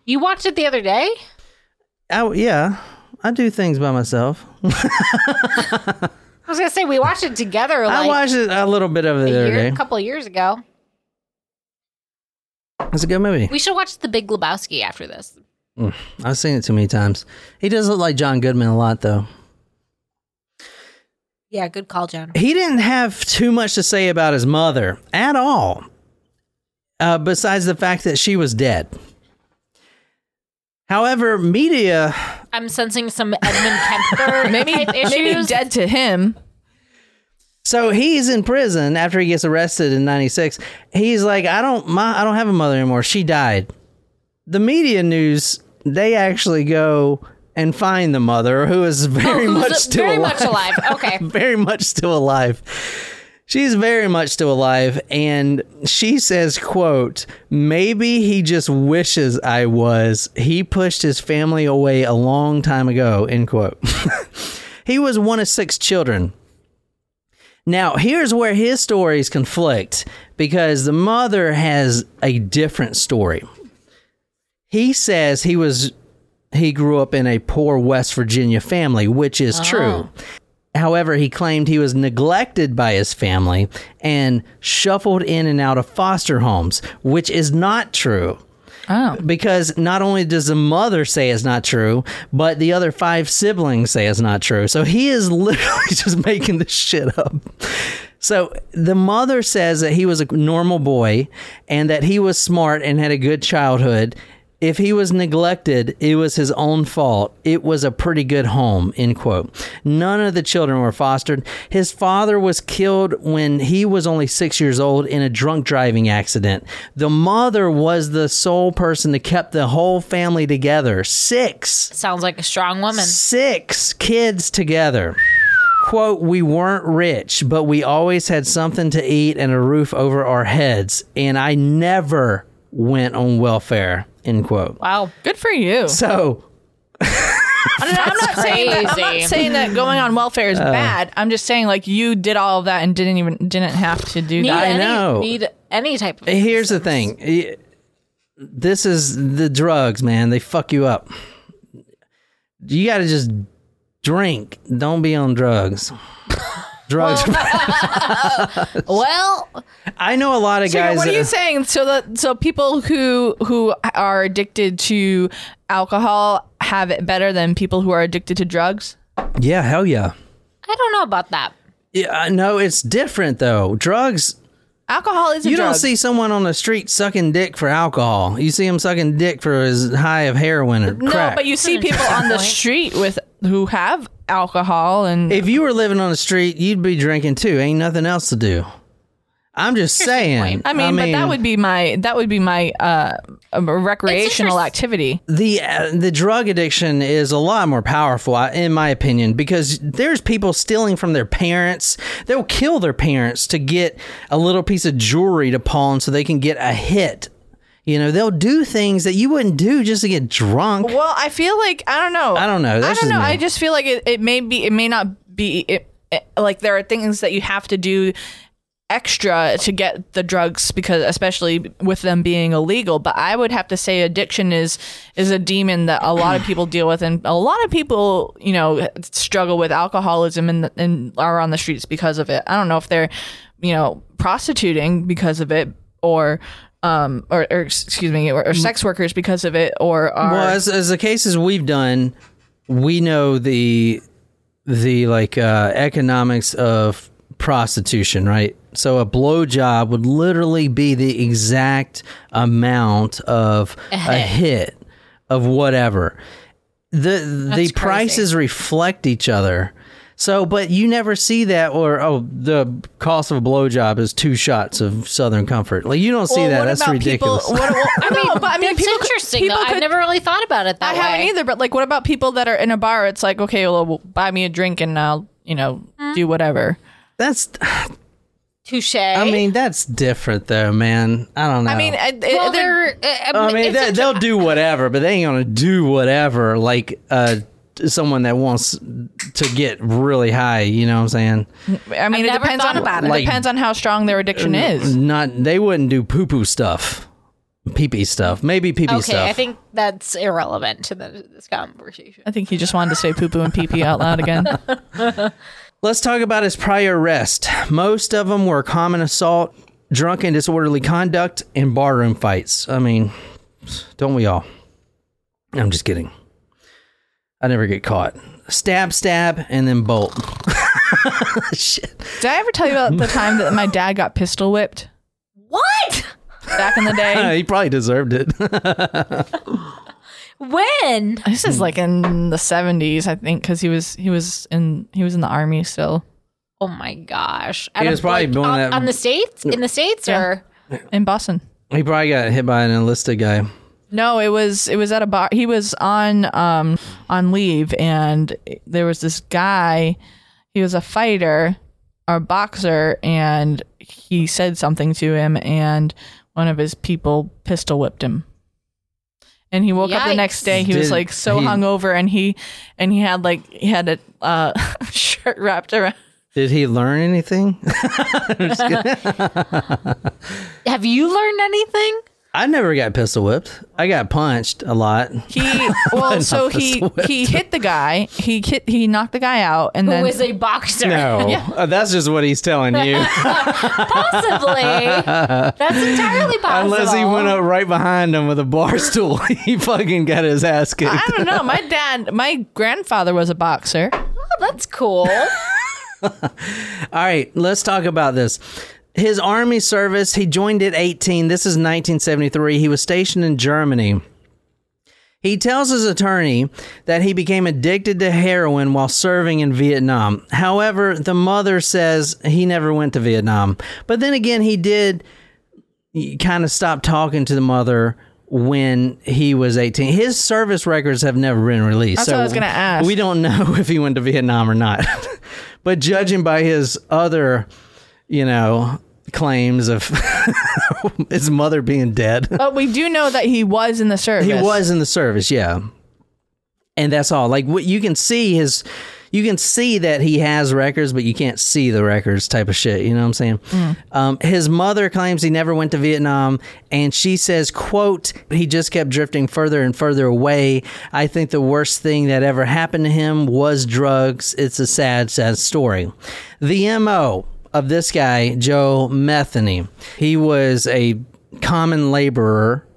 You watched it the other day? Oh yeah, I do things by myself. [LAUGHS] I was gonna say we watched it together I watched it a little bit of it a, the other year, day. a couple of years ago. It's a good movie. We should watch The Big Lebowski after this. I've seen it too many times. He does look like John Goodman a lot, though. Yeah, good call, John. He didn't have too much to say about his mother at all, uh, besides the fact that she was dead. However, media I'm sensing some Edmund Kemper [LAUGHS] Maybe type issues. maybe dead to him. So he's in prison after he gets arrested in '96. He's like, I don't, my, I don't have a mother anymore. She died. The media news, they actually go and find the mother, who is oh, very Oh, much still very alive. much alive. Okay. [LAUGHS] very much still alive. She's very much still alive, and she says, "quote Maybe he just wishes I was. He pushed his family away a long time ago." End quote. [LAUGHS] he was one of six children. Now, here's where his stories conflict because the mother has a different story. He says he was he grew up in a poor West Virginia family, which is uh-huh. true. However, he claimed he was neglected by his family and shuffled in and out of foster homes, which is not true. Oh. Because not only does the mother say it's not true, but the other five siblings say it's not true. So he is [LAUGHS] literally just making this shit up. So the mother says that he was a normal boy and that he was smart and had a good childhood. If he was neglected, it was his own fault. It was a pretty good home, end quote. None of the children were fostered. His father was killed when he was only six years old in a drunk driving accident. The mother was the sole person that kept the whole family together. Six Sounds like a strong woman. six kids together. Quote, we weren't rich, but we always had something to eat and a roof over our heads, and I never went on welfare, end quote. Wow. Good for you. So, [LAUGHS] I'm not saying that, I'm crazy. not saying that going on welfare Uh. is bad. I'm just saying like you did all of that and didn't even didn't have to do Need that. I any, know. Need any type of. here's the thing Y- this is the drugs, man. They fuck you up. You got to just drink, don't be on drugs. [LAUGHS] Drugs. [LAUGHS] Well, I know a lot of So guys. what are that- you saying? So that so people who who are addicted to alcohol have it better than people who are addicted to drugs? yeah, hell yeah. I don't know about that. Yeah, no, it's different though. Drugs Alcohol is You drug. don't see someone on the street sucking dick for alcohol. You see him sucking dick for his high of heroin or no, crack. but you see people on the street with who have alcohol and if you were living on the street, you'd be drinking too. Ain't nothing else to do. I'm just saying. I mean, but that would be my that would be my uh recreational interest- activity. the uh, the drug addiction is a lot more powerful, in my opinion, because there's people stealing from their parents. They'll kill their parents to get a little piece of jewelry to pawn so they can get a hit. You know, they'll do things that you wouldn't do just to get drunk. Well, I feel like I don't know. I don't know. I don't know. me. I just feel like it, it may be it may not be it, it- like there are things that you have to do extra to get the drugs because especially with them being illegal but i would have to say addiction is is a demon that a lot of people deal with and a lot of people you know struggle with alcoholism and, and are on the streets because of it i don't know if they're you know prostituting because of it or um or, or excuse me or, or sex workers because of it or are Well, as, as the cases we've done, we know the the like uh, economics of prostitution, right? So a blowjob would literally be the exact amount of a hit, of whatever. The the prices reflect each other. So, but you never see that, or oh, the cost of a blowjob is two shots of Southern Comfort. Like you don't see Well, that. what That's about ridiculous. People, what, well, [LAUGHS] I mean, no, but I mean, that's people could- interesting. people though. I've could- never really thought about it that way. I way. haven't either. But like, what about people that are in a bar? It's like, okay, well, well buy me a drink and I'll, you know, do whatever. That's Touche. I mean, that's different though, man. I don't know. I mean, I, well, they're, they're. uh, I mean, they, inter- they'll do whatever, but they ain't gonna do whatever like uh, someone that wants to get really high. You know what I'm saying? I mean, it never depends on about it it. Like- depends on how strong their addiction is. Not they wouldn't do poo poo stuff, pee pee stuff, maybe pee pee okay, stuff. I think that's irrelevant to the, this conversation. I think he just wanted to say poo poo and pee pee out loud again. [LAUGHS] Let's talk about his prior arrest. Most of them were common assault, drunken disorderly conduct, and barroom fights. I mean, don't we all? I'm just kidding. I never get caught. Stab, stab, and then bolt. [LAUGHS] Shit. Did I ever tell you about the time that my dad got pistol whipped What? back in the day? [LAUGHS] he probably deserved it. [LAUGHS] When? This is like in the seventies, I think, because he was he was in he was in the army still Oh my gosh! He was probably like, doing on, that- on the states. In the states, or in Boston. he probably got hit by an enlisted guy. No, it was it was at a bar. He was on um on leave, and there was this guy. He was a fighter, or boxer, and he said something to him, and one of his people pistol whipped him. And he woke up the next day. He was like so he- hungover, and he and he had like he had a uh, [LAUGHS] shirt wrapped around. Did he learn anything? [LAUGHS] have you learned anything? I never got pistol whipped. I got punched a lot. He [LAUGHS] well, so he he hit the guy. He hit he knocked the guy out, and Who then was a boxer? No, [LAUGHS] Uh, that's just what he's telling you. [LAUGHS] Possibly. That's entirely possible. Unless he went up right behind him with a bar stool, he fucking got his ass kicked. I don't know. My dad, my grandfather was a boxer. Oh, that's cool. All right, let's talk about this. His army service, he joined at 18. This is 1973. He was stationed in Germany. He tells his attorney that he became addicted to heroin while serving in Vietnam. However, the mother says he never went to Vietnam. But then again, he did kind of stop talking to the mother when he was 18. His service records have never been released. That's what I was gonna ask. We don't [LAUGHS] know if he went to Vietnam or not. [LAUGHS] but judging by his other, you know, claims of [LAUGHS] his mother being dead, But we do know that he was in the service. he was in the service, yeah. And that's all. Like what you can see his you can see that he has records, but you can't see the records type of shit. You know what I'm saying? Um, his mother claims he never went to Vietnam, and she says, "quote He just kept drifting further and further away. I think the worst thing that ever happened to him was drugs. It's a sad, sad story." The mo of this guy, Joe Metheny, he was a common laborer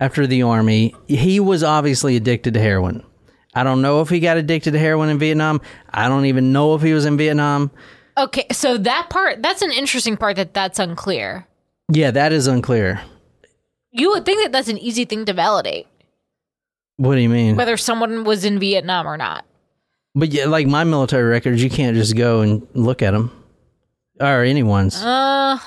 after the army. He was obviously addicted to heroin. I don't know if he got addicted to heroin in Vietnam. I don't even know if he was in Vietnam. Okay, so that part, that's an interesting part that that's unclear. Yeah, that is unclear. You would think that that's an easy thing to validate, What do you mean? whether someone was in Vietnam or not. But yeah, like my military records, you can't just go and look at them, or anyone's. Uh,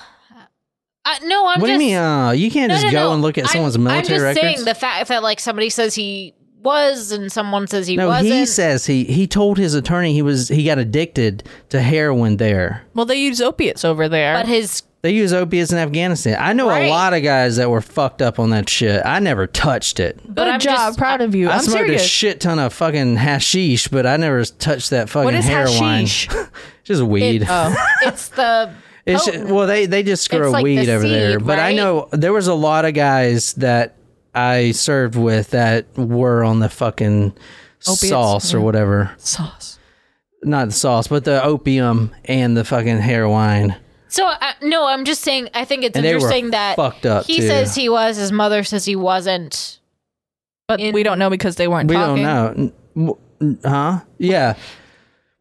uh no, I'm what just. do you mean? Uh, you can't no, just no, go no. and look at I'm- someone's I'm just records. saying the fact that like somebody says he was and someone says he no, wasn't. he says he he told his attorney he was he got addicted to heroin there. Well, they use opiates over there. but his They use opiates in Afghanistan. I know Right. a lot of guys that were fucked up on that shit. I never touched it. but Good I'm job. just- Proud of you. I I'm smoked serious. a shit ton of fucking hashish, but I never touched that fucking what is heroin. hashish? [LAUGHS] [LAUGHS] Just weed. oh, [LAUGHS] It's the It's oh. potent. well, they they just grow like weed the over there. seed, But I know there was a lot of guys that I served with that were on the fucking Opiates? sauce or whatever. Sauce. Not the sauce, but the opium and the fucking heroin. So uh, no, I'm just saying. I think it's And they were interesting that fucked up, he too. says he was, his mother says he wasn't. But In- we don't know because they weren't We talking. don't know, N- w- huh? Yeah,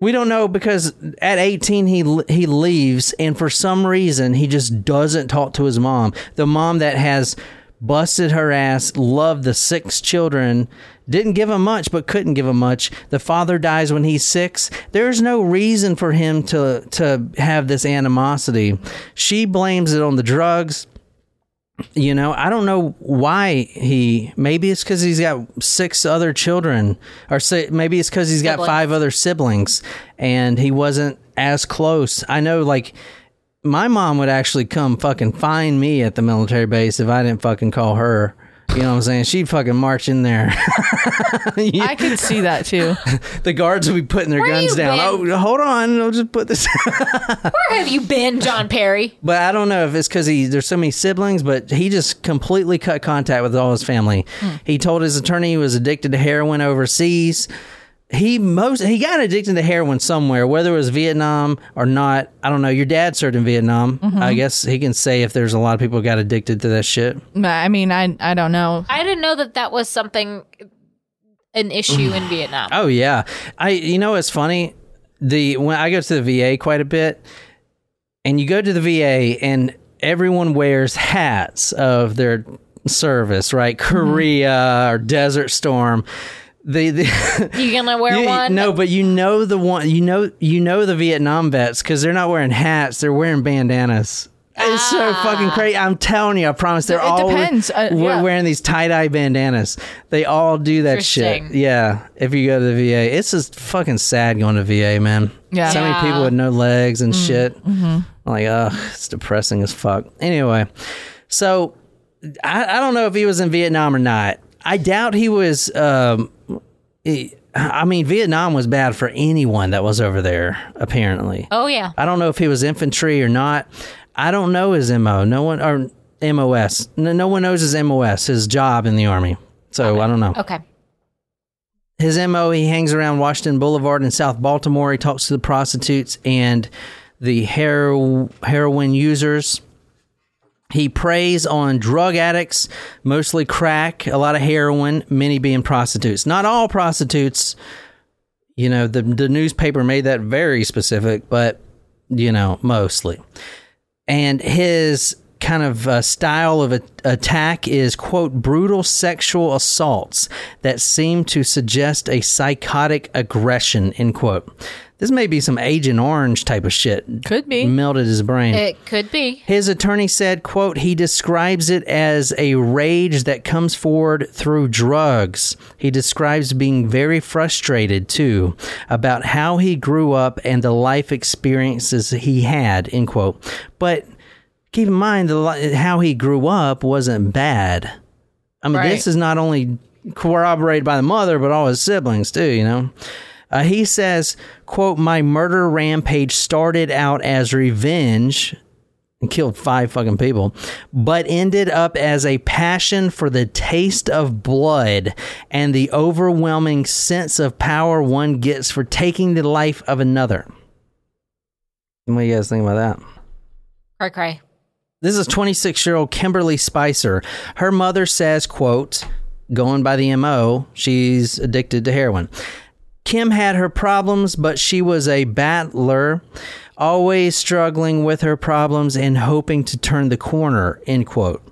we don't know because at 18 he l- he leaves, and for some reason he just doesn't talk to his mom. The mom that has busted her ass, loved the six children, didn't give him much, but couldn't give him much. The father dies when he's six. There's no reason for him to to have this animosity. She blames it on the drugs you know i don't know why he maybe it's because he's got six other children or si- maybe it's because he's got Siblings. five other siblings and he wasn't as close i know like my mom would actually come fucking find me at the military base if i didn't fucking call her you know what i'm saying she'd fucking march in there [LAUGHS] I could see that too. [LAUGHS] the guards would be putting their Where guns down been? oh hold on i'll just put this [LAUGHS] Where have you been, John Perry? But I don't know if it's because he there's so many siblings, but he just completely cut contact with all his family. Hmm. He told his attorney he was addicted to heroin overseas. He most he got addicted to heroin somewhere, whether it was Vietnam or not. I don't know. Your dad served in Vietnam. Mm-hmm. I guess he can say if there's a lot of people who got addicted to that shit. I mean, I I don't know. I didn't know that that was something, an issue in [SIGHS] Vietnam. Oh yeah, I you know it's funny the when I go to the VA quite a bit, and you go to the VA and everyone wears hats of their service, right? Mm-hmm. Korea or Desert Storm. The, the You gonna wear [LAUGHS] you- one? No, but you know the one. You know you know the Vietnam vets because they're not wearing hats; they're wearing bandanas. It's so fucking crazy. I'm telling you, I promise. They're It all depends, uh, we- yeah. wearing these tie dye bandanas. They all do that shit. Yeah. If you go to the VA, it's just fucking sad going to VA, man. Yeah. So many people with no legs Mm, and shit. mm-hmm. Like, ugh, it's depressing as fuck. Anyway, so I, I don't know if he was in Vietnam or not. I doubt he was. Um, I mean, Vietnam was bad for anyone that was over there. Apparently, Oh yeah. I don't know if he was infantry or not. I don't know his mo. No one or MOS. No, no one knows his MOS, his job in the army. So I don't know. Okay. His MO, he hangs around Washington Boulevard in South Baltimore. He talks to the prostitutes and the hero, heroin users. He preys on drug addicts, mostly crack, a lot of heroin, many being prostitutes. Not all prostitutes. You know, the, the newspaper made that very specific, but, you know, mostly. And his kind of uh, style of a- attack is, quote, brutal sexual assaults that seem to suggest a psychotic aggression, end quote. This may be some Agent Orange type of shit. Could be. Melted his brain. It could be. His attorney said, quote, he describes it as a rage that comes forward through drugs. He describes being very frustrated too about how he grew up and the life experiences he had, end quote. But keep in mind the li- how he grew up wasn't bad. I mean, Right. this is not only corroborated by the mother, but all his siblings too, you know? Uh, he says, quote, my murder rampage started out as revenge and killed five fucking people, but ended up as a passion for the taste of blood and the overwhelming sense of power one gets for taking the life of another. What do you guys think about that? Cry, cry. This is 26 year old Kimberly Spicer. Her mother says, quote, going by the MO, she's addicted to heroin. Kim had her problems, but she was a battler, always struggling with her problems and hoping to turn the corner, end quote.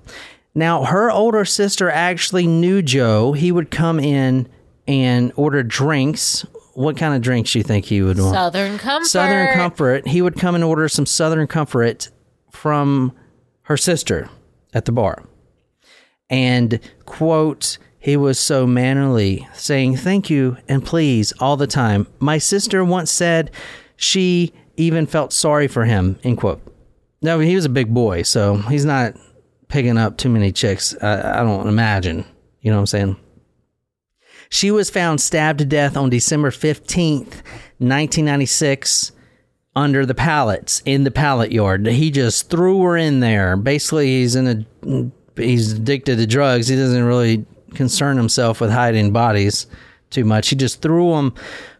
Now, her older sister actually knew Joe. He would come in and order drinks. What kind of drinks do you think he would want? Southern Comfort. Southern Comfort. He would come and order some Southern Comfort from her sister at the bar. And, quote, he was so mannerly, saying thank you and please all the time. My sister once said she even felt sorry for him, end quote. No, he was a big boy, so he's not picking up too many chicks. I, I don't imagine. You know what I'm saying? She was found stabbed to death on December 15th, 1996, under the pallets in the pallet yard. He just threw her in there. Basically, he's in a he's addicted to drugs. He doesn't really concern himself with hiding bodies too much. He just threw them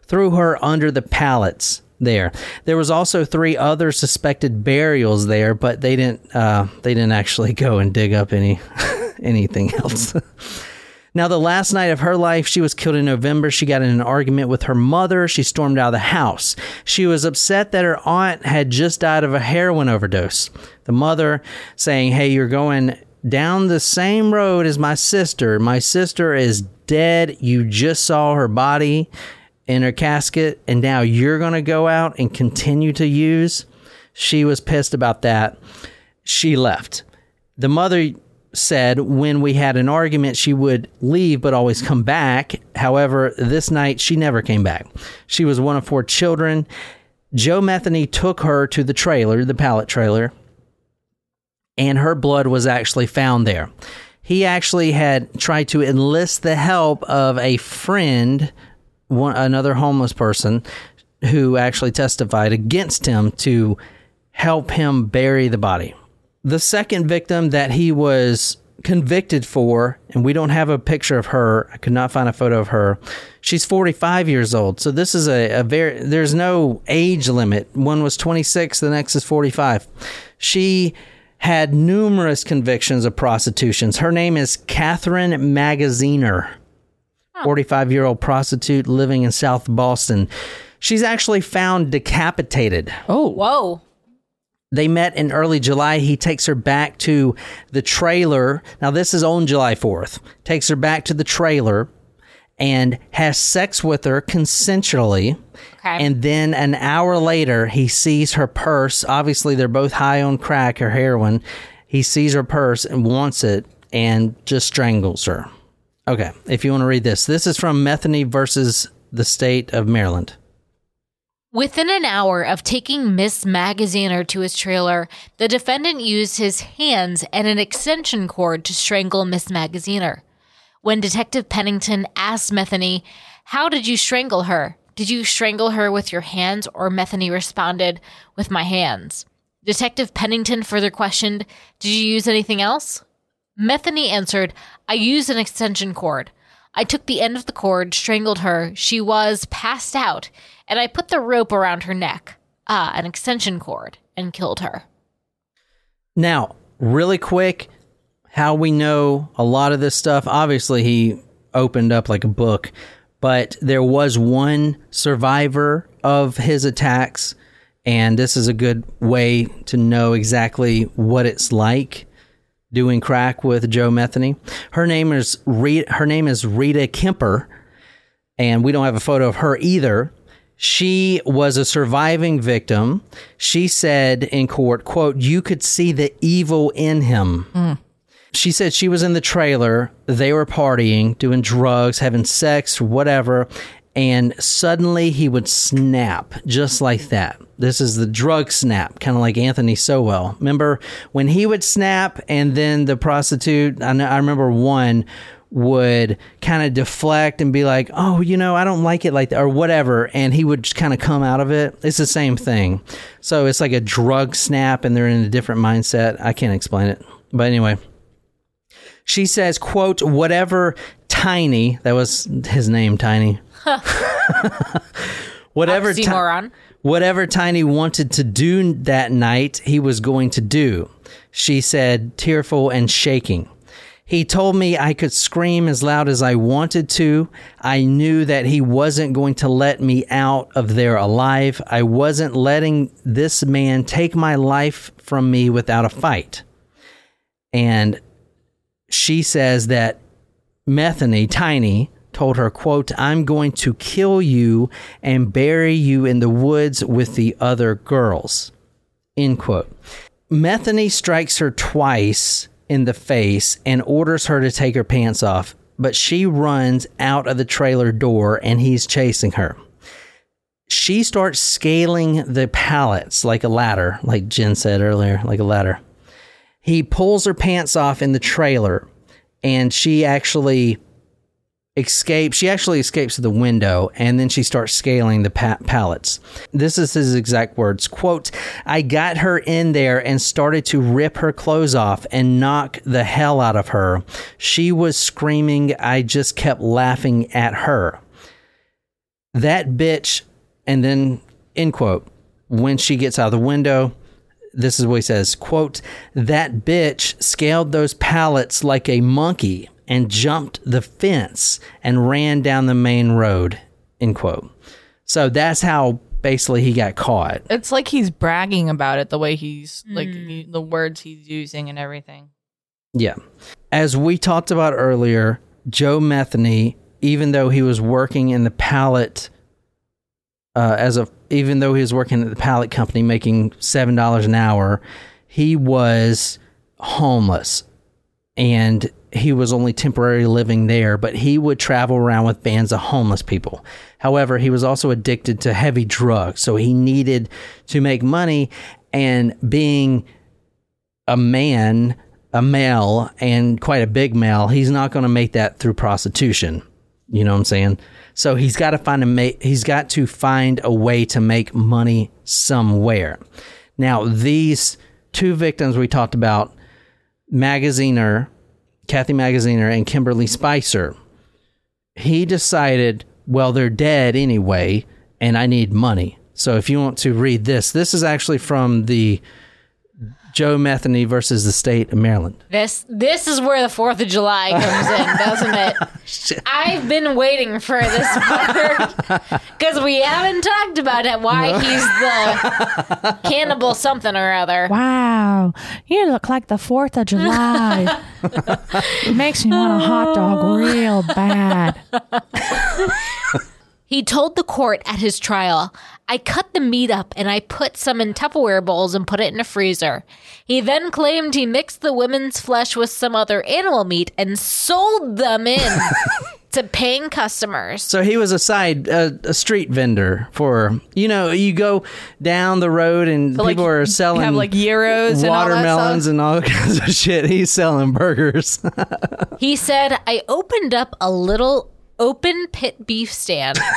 threw her under the pallets there. There was also three other suspected burials there, but they didn't uh, they didn't actually go and dig up any [LAUGHS] anything else. [LAUGHS] Now, the last night of her life, she was killed in November. She got in an argument with her mother. She stormed out of the house. She was upset that her aunt had just died of a heroin overdose. The mother saying, Hey, you're going down the same road as my sister. My sister is dead. You just saw her body in her casket, and now you're going to go out and continue to use. She was pissed about that. She left. The mother said when we had an argument, she would leave but always come back. However, this night she never came back. She was one of four children. Joe Metheny took her to the trailer, the pallet trailer, and her blood was actually found there. He actually had tried to enlist the help of a friend, one another homeless person, who actually testified against him to help him bury the body. The second victim that he was convicted for, and we don't have a picture of her. I could not find a photo of her. She's 45 years old. So this is a, a very, there's no age limit. One was 26, the next is 45. She had numerous convictions of prostitutions. Her name is Catherine Magaziner, 45 year old prostitute living in South Boston. She's actually found decapitated. Oh, Whoa. They met in early July. He takes her back to the trailer. Now, this is on July 4th. Takes her back to the trailer and has sex with her consensually. Okay. And then an hour later, he sees her purse. Obviously, they're both high on crack or heroin. He sees her purse and wants it and just strangles her. Okay, if you want to read this, this is from Metheny versus the state of Maryland. Within an hour of taking Miss Magaziner to his trailer, the defendant used his hands and an extension cord to strangle Miss Magaziner. When Detective Pennington asked Metheny, How did you strangle her? Did you strangle her with your hands? Or Metheny responded, With my hands. Detective Pennington further questioned, Did you use anything else? Metheny answered, I used an extension cord. I took the end of the cord, strangled her. She was passed out, and I put the rope around her neck. Ah, an extension cord, and killed her. Now, really quick, how we know a lot of this stuff. Obviously, he opened up like a book, but there was one survivor of his attacks, and this is a good way to know exactly what it's like doing crack with Joe Metheny. Her name is Rita, her name is Rita Kemper, and we don't have a photo of her either. She was a surviving victim. She said in court, quote, you could see the evil in him. Hmm. She said she was in the trailer. They were partying, doing drugs, having sex, whatever. And suddenly he would snap just like that. This is the drug snap, kind of like Anthony Sowell. Remember when he would snap and then the prostitute, I, know, I remember one would kind of deflect and be like, oh, you know, I don't like it like that, or whatever. And he would just kind of come out of it. It's the same thing. So it's like a drug snap and they're in a different mindset. I can't explain it. But anyway, she says, quote, whatever Tiny, that was his name, Tiny. [LAUGHS] whatever, Ti- whatever Tiny wanted to do that night, he was going to do. She said, tearful and shaking. He told me I could scream as loud as I wanted to. I knew that he wasn't going to let me out of there alive. I wasn't letting this man take my life from me without a fight. And she says that Metheny, Tiny, told her, quote, I'm going to kill you and bury you in the woods with the other girls. End quote. Metheny strikes her twice in the face and orders her to take her pants off, but she runs out of the trailer door and he's chasing her. She starts scaling the pallets like a ladder, like Jen said earlier, like a ladder. He pulls her pants off in the trailer and she actually escapes. She actually escapes the window and then she starts scaling the pa- pallets. This is his exact words. Quote, I got her in there and started to rip her clothes off and knock the hell out of her. She was screaming. I just kept laughing at her. That bitch, and then end quote, when she gets out of the window, this is what he says quote that bitch scaled those pallets like a monkey and jumped the fence and ran down the main road end quote. So that's how basically he got caught. It's like he's bragging about it, the way he's like hmm. he- the words he's using and everything. yeah. As we talked about earlier joe metheny even though he was working in the pallet uh, as a even though he was working at the pallet company making seven dollars an hour, he was homeless and he was only temporarily living there, but he would travel around with bands of homeless people. However, he was also addicted to heavy drugs, so he needed to make money and being a man, a male, and quite a big male, he's not going to make that through prostitution. You know what I'm saying? So he's got to find a he's got to find a way to make money somewhere. Now, these two victims we talked about, Magaziner, Kathy Magaziner and Kimberly Spicer, he decided, well, they're dead anyway, and I need money. So if you want to read this, this is actually from the Joe Metheny versus the state of Maryland. This this is where the Fourth of July [LAUGHS] comes in, doesn't it? I've been waiting for this part [LAUGHS] because we haven't talked about it. Why he's the [LAUGHS] cannibal something or other. Wow, you look like the Fourth of July. it makes me want a hot dog real bad. He told the court at his trial, I cut the meat up and I put some in Tupperware bowls and put it in a freezer. He then claimed he mixed the women's flesh with some other animal meat and sold them in [LAUGHS] to paying customers. So he was a side, uh, a street vendor for, you know, you go down the road and So, like, people are selling have, like, gyros and all that watermelons stuff? and all [LAUGHS] kinds of shit. He's selling burgers. He said, I opened up a little open pit beef stand. [LAUGHS]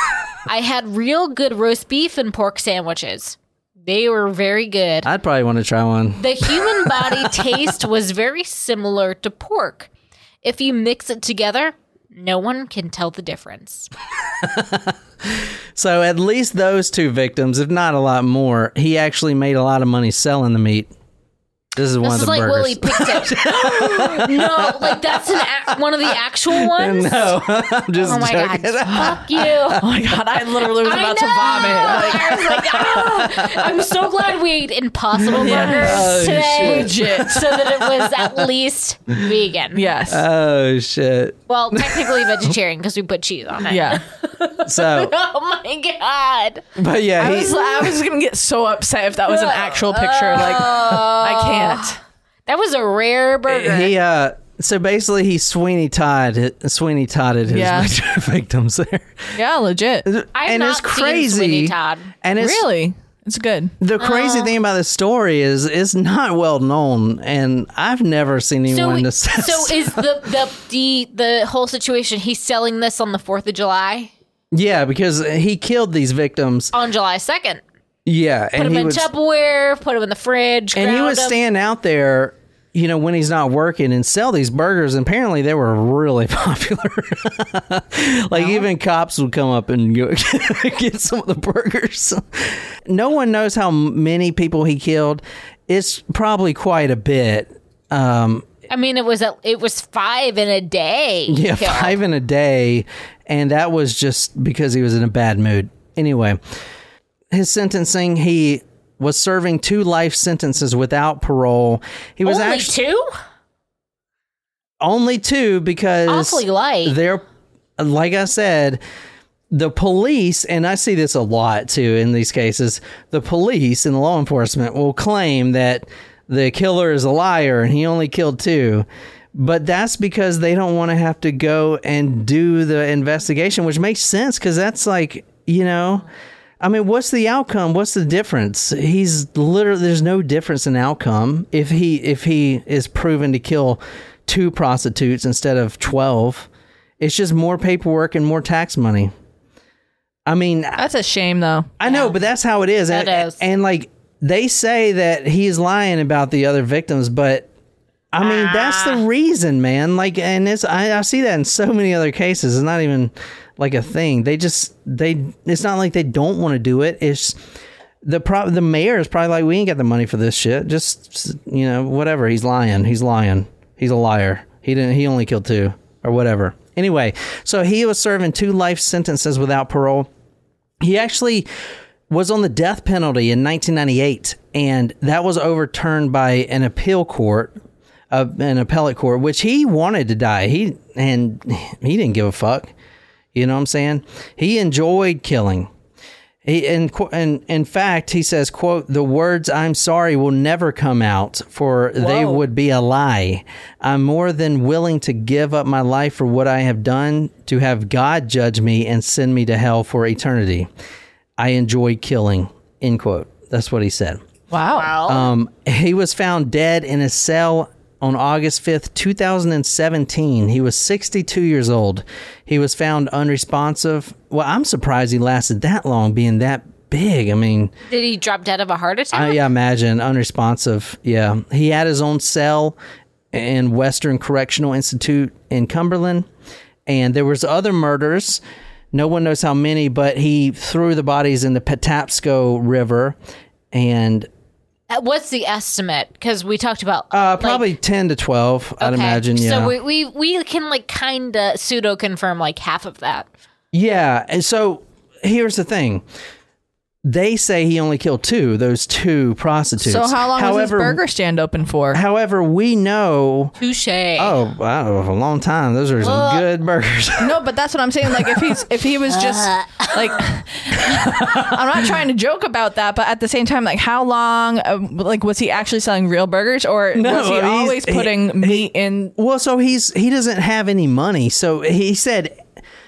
I had real good roast beef and pork sandwiches. They were very good. I'd probably want to try one. The human body [LAUGHS] taste was very similar to pork. If you mix it together, no one can tell the difference. [LAUGHS] So at least those two victims, if not a lot more, he actually made a lot of money selling the meat. This is one This of is the like burgers. Willie Pickett. [LAUGHS] no, like that's an ac- one of the actual [LAUGHS] ones. no, I'm just Oh my god! Fuck [LAUGHS] you. Oh my god, I literally was I about know. to vomit. Like, I was like, "Ah." I'm so glad we ate Impossible Yeah. Burgers Oh, today, Legit. so that it was at least vegan. yes. Oh shit! Well, technically vegetarian because we put cheese on it. yeah. So, Oh my god. but yeah, I he, was I was gonna get so upset if that was an actual picture. Like I can't. [GASPS] That was a rare burger. he uh so basically he Sweeney Todd Sweeney Todded his Yeah. [LAUGHS] victims there. Yeah, legit. I've and not it's seen crazy. Sweeney Todd. And it's Really? It's good. the crazy Uh. thing about this story is it's not well known and I've never seen So, anyone [LAUGHS] assess. so is the, the the the whole situation? He's selling this on the Fourth of July, yeah, because he killed these victims. on July second. Yeah, Put and him he in was Tupperware. Put him in the fridge. and he would him. stand out there, you know, when he's not working and sell these burgers. And apparently, they were really [LAUGHS] popular. [LAUGHS] like even cops would come up and [LAUGHS] get some of the burgers. no one knows how many people he killed. It's probably quite a bit. Um, I mean, it was a, it was five in a day. yeah, killed. five in a day, and that was just because he was in a bad mood. Anyway, his sentencing, he was serving two life sentences without parole. He was Only actually two. only two because Awfully light. They're like I said, the police, and I see this a lot too in these cases. The police and the law enforcement will claim that the killer is a liar and he only killed two. But that's because they don't want to have to go and do the investigation, which makes sense because that's like, you know, I mean, what's the outcome? What's the difference? He's literally there's no difference in outcome if he if he is proven to kill two prostitutes instead of 12. It's just more paperwork and more tax money. I mean, That's a shame, though. I know, but that's how it is. It and, is. and like they say that he's lying about the other victims, but I mean that's Ah. the reason, man. Like, and it's I, I see that in so many other cases. It's not even like a thing. They just they. It's not like they don't want to do it. It's the pro. The mayor is probably like, we ain't got the money for this shit. Just you know, whatever. He's lying. He's lying. He's a liar. He didn't. He only killed two or whatever. Anyway, so he was serving two life sentences without parole. He actually was on the death penalty in 1998, and that was overturned by an appeal court, uh, an appellate court, which he wanted to die. He and he didn't give a fuck. You know what I'm saying? He enjoyed killing. He in qu- and in fact, he says, "quote The words I'm sorry will never come out, for they would be a lie. I'm more than willing to give up my life for what I have done, to have God judge me and send me to hell for eternity. I enjoy killing." End quote. That's what he said. Wow. Um, he was found dead in his cell on August 5th, 2017. He was 62 years old. He was found unresponsive. Well, I'm surprised he lasted that long being that big. I mean, Did he drop dead of a heart attack? I yeah, imagine unresponsive. Yeah. He had his own cell in Western Correctional Institute in Cumberland. And there was other murders. No one knows how many, but he threw the bodies in the Patapsco River and What's the estimate? Because we talked about Uh, like- probably ten to twelve. I'd imagine. Yeah. So we we, we can like kind of pseudo confirm like half of that. yeah. And so here's the thing. They say he only killed two. Those two prostitutes. so how long was his however, burger stand open for? However, we know. Touche. Oh, wow, a long time. Those are some good burgers. [LAUGHS] No, but that's what I'm saying. Like if he's if he was just [LAUGHS] like, I'm not trying to joke about that, but at the same time, like how long? Um, like was he actually selling real burgers, or No, was he he's- always putting he- meat in? well, so he's he doesn't have any money. So he said.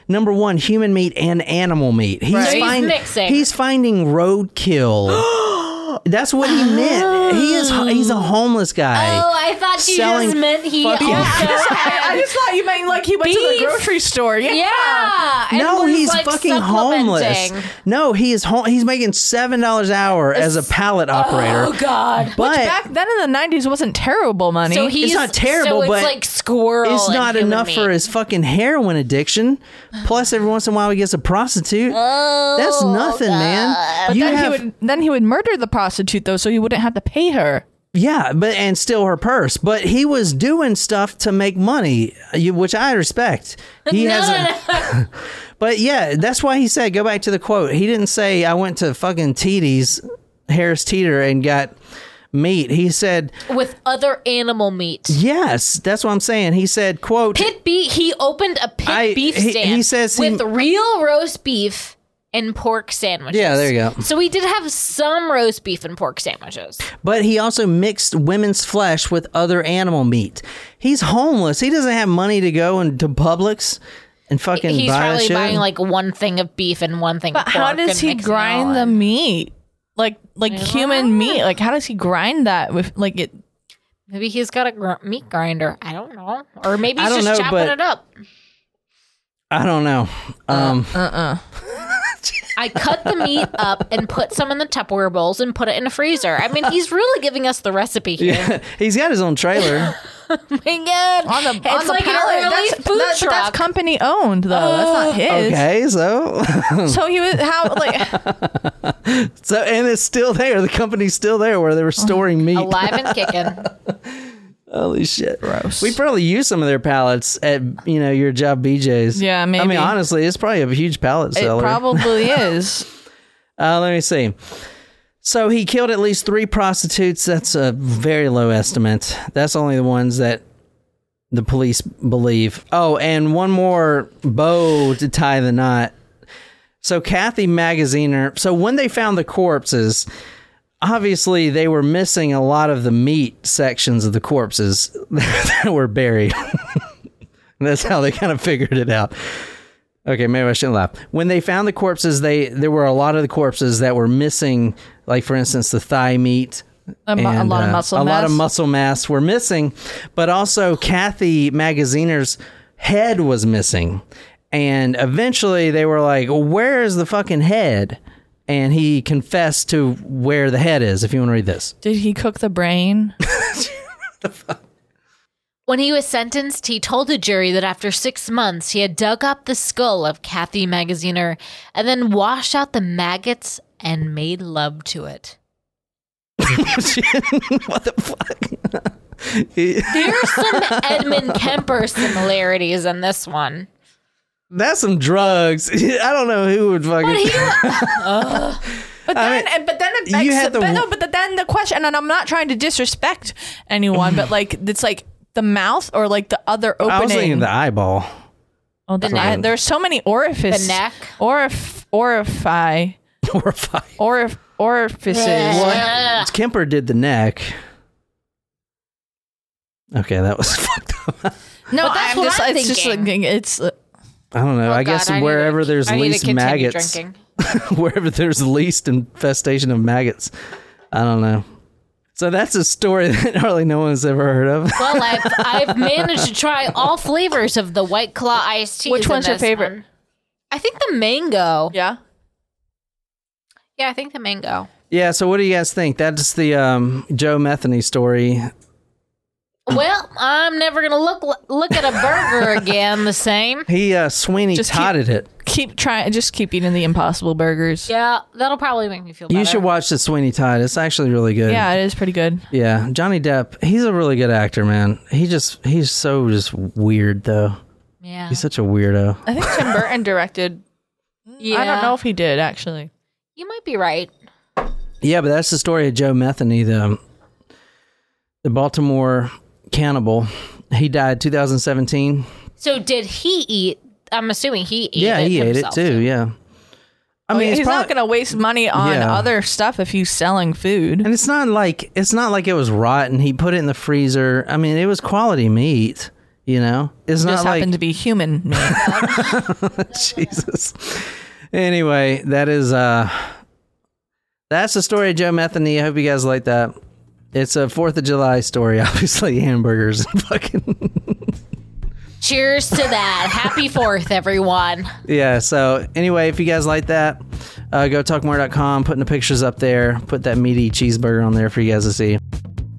Number one, human meat and animal meat. He's, he's find- mixing. He's finding roadkill. [GASPS] [GASPS] That's what he meant. He is. He's a oh. homeless guy. Oh, I thought you just meant he fucking- also [LAUGHS] I, I just thought you meant like he went to the grocery store. Yeah. Yeah. no, he's like, fucking homeless. No, he is home. He's making seven dollars an hour as a pallet operator. Oh God. but Back then in the 90s wasn't terrible money. So he's not terrible, So it's but like squirrel. it's and not human enough meat. for his fucking heroin addiction. Plus, every once in a while, he gets a prostitute. Oh, That's nothing, man. but You then have, he would then he would murder the prostitute though, so he wouldn't have to pay her. yeah, but and steal her purse. But he was doing stuff to make money, you- which I respect. He No, [LAUGHS] has. no, A, [LAUGHS] but yeah, that's why he said. Go back to the quote. He didn't say I went to fucking Teety's, Harris Teeter, and got meat. He said with other animal meat. yes. That's what I'm saying. He said quote. Pit beef. He opened a pit I- beef he- stand. he says he- with real roast beef and pork sandwiches. Yeah, there you go. So we did have some roast beef and pork sandwiches. But he also mixed women's flesh with other animal meat. He's homeless. He doesn't have money to go into Publix and fucking He's buy that probably shit. buying like one thing of beef and one thing. But of how pork does and he mixing it all grind the meat? Like like human meat? Like how does he grind that with like it? Maybe he's got a gr- meat grinder. I don't know. Or maybe he's don't just know, chopping but- it up. I don't know. Uh, um, uh, uh. I cut the meat up and put some in the Tupperware bowls and put it in a freezer. I mean, he's really giving us the recipe here. [LAUGHS] he's got his own trailer. [LAUGHS] Oh my God. On the it's on the like pallet. an early that's, food that- truck. that's company owned though. that's not oh. his. okay, so [LAUGHS] So he was how like so and it's still there. The company's still there where they were storing meat. Alive and kicking. Holy shit! Gross. We probably use some of their pallets at you know your job, BJ's. Yeah, maybe. I mean, honestly, it's probably a huge pallet it seller. It probably [LAUGHS] is. Uh, let me see. So he killed at least three prostitutes. That's a very low estimate. That's only the ones that the police believe. Oh, and one more bow to tie the knot. So Kathy Magaziner. So when they found the corpses, obviously they were missing a lot of the meat sections of the corpses [LAUGHS] that were buried. [LAUGHS] That's how they kind of figured it out. Okay, maybe I shouldn't laugh. When they found the corpses, they there were a lot of the corpses that were missing, like for instance, the thigh meat. A, mu- a and, lot of uh, muscle A mass. lot of muscle mass were missing, but also Kathy Magaziner's head was missing. And eventually they were like, Where is the fucking head? And he confessed to where the head is, if you want to read this. Did he cook the brain? [LAUGHS] When he was sentenced, he told the jury that after six months, he had dug up the skull of Kathy Magaziner and then washed out the maggots and made love to it. [LAUGHS] what the fuck? [LAUGHS] He- There's some Edmund Kemper similarities in this one. That's some drugs. [LAUGHS] I don't know who would fucking. But he, [LAUGHS] But I then, mean, and- but then it you begs, had the- but no, but then the question, and I'm not trying to disrespect anyone, but like it's like the mouth or like the other opening. I was thinking the eyeball. oh, the The neck. there's so many orifices. The neck. Orif, orifi, Horrifying. [LAUGHS] orif, orifices. Ugh. Kemper did the neck. Okay, that was fucked up. No, But that's I'm what just, I'm it's just thinking. like it's. uh, I don't know. Oh, I guess I wherever to- there's I least maggots, drinking. [LAUGHS] wherever there's least infestation of maggots. I don't know. So that's a story [LAUGHS] that hardly no one's ever heard of. Well, [LAUGHS] I've, I've managed to try all flavors of the White Claw iced tea. Which one's your favorite? I think the mango. Yeah. Yeah, I think the mango. Yeah. So what do you guys think? That's the um, Joe Metheny story. [LAUGHS] Well, I'm never gonna look look at a burger [LAUGHS] again the same. He uh, Sweeney Just keep- it. Keep trying. Just keep eating the Impossible burgers. Yeah, that'll probably make me feel better. You should watch the Sweeney Todd. It's actually really good. Yeah, it is pretty good. Yeah, Johnny Depp. He's a really good actor, man. He just he's so just weird though. Yeah. He's such a weirdo. I think Tim Burton [LAUGHS] directed. yeah. I don't know if he did actually. You might be right. Yeah, but that's the story of Joe Metheny, the the Baltimore cannibal. He died 2017. So did he eat? I'm assuming he ate yeah, it he ate it himself, too. Yeah. I I mean, mean, it's he's not prob- going to waste money on Yeah. other stuff if he's selling food. and it's not like it's not like it was rotten. He put it in the freezer. I mean, it was quality meat. You know, it's Just not like happened to be human [LAUGHS] meat. Jesus. Anyway, that is uh that's the story of Joe Metheny. I hope you guys like that. It's a Fourth of July story, [LAUGHS] obviously hamburgers and fucking [LAUGHS] Cheers to that. Happy Fourth, everyone. yeah. So anyway, if you guys like that, uh, go talkmurder.com, putting the pictures up there, put that meaty cheeseburger on there for you guys to see.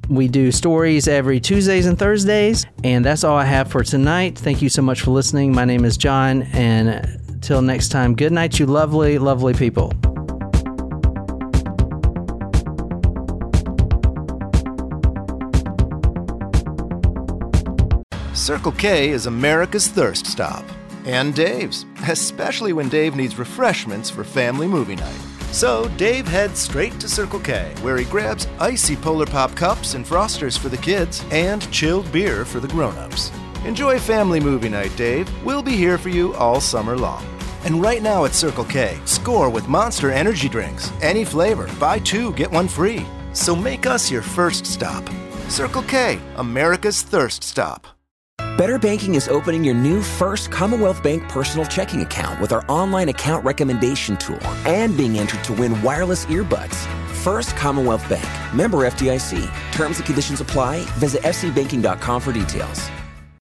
We do stories every Tuesdays and Thursdays, and that's all I have for tonight. Thank you so much for listening. My name is John, and till next time, good night, you lovely, lovely people. Circle K is America's thirst stop. And Dave's, especially when Dave needs refreshments for family movie night. So Dave heads straight to Circle K, where he grabs icy Polar Pop cups and frosters for the kids and chilled beer for the grown-ups. Enjoy family movie night, Dave. We'll be here for you all summer long. And right now at Circle K, score with Monster Energy drinks. Any flavor, buy two, get one free. So make us your first stop. Circle K, America's thirst stop. Better Banking is opening your new first Commonwealth Bank personal checking account with our online account recommendation tool and being entered to win wireless earbuds. First Commonwealth Bank, member FDIC. Terms and conditions apply. Visit fcbanking.com for details.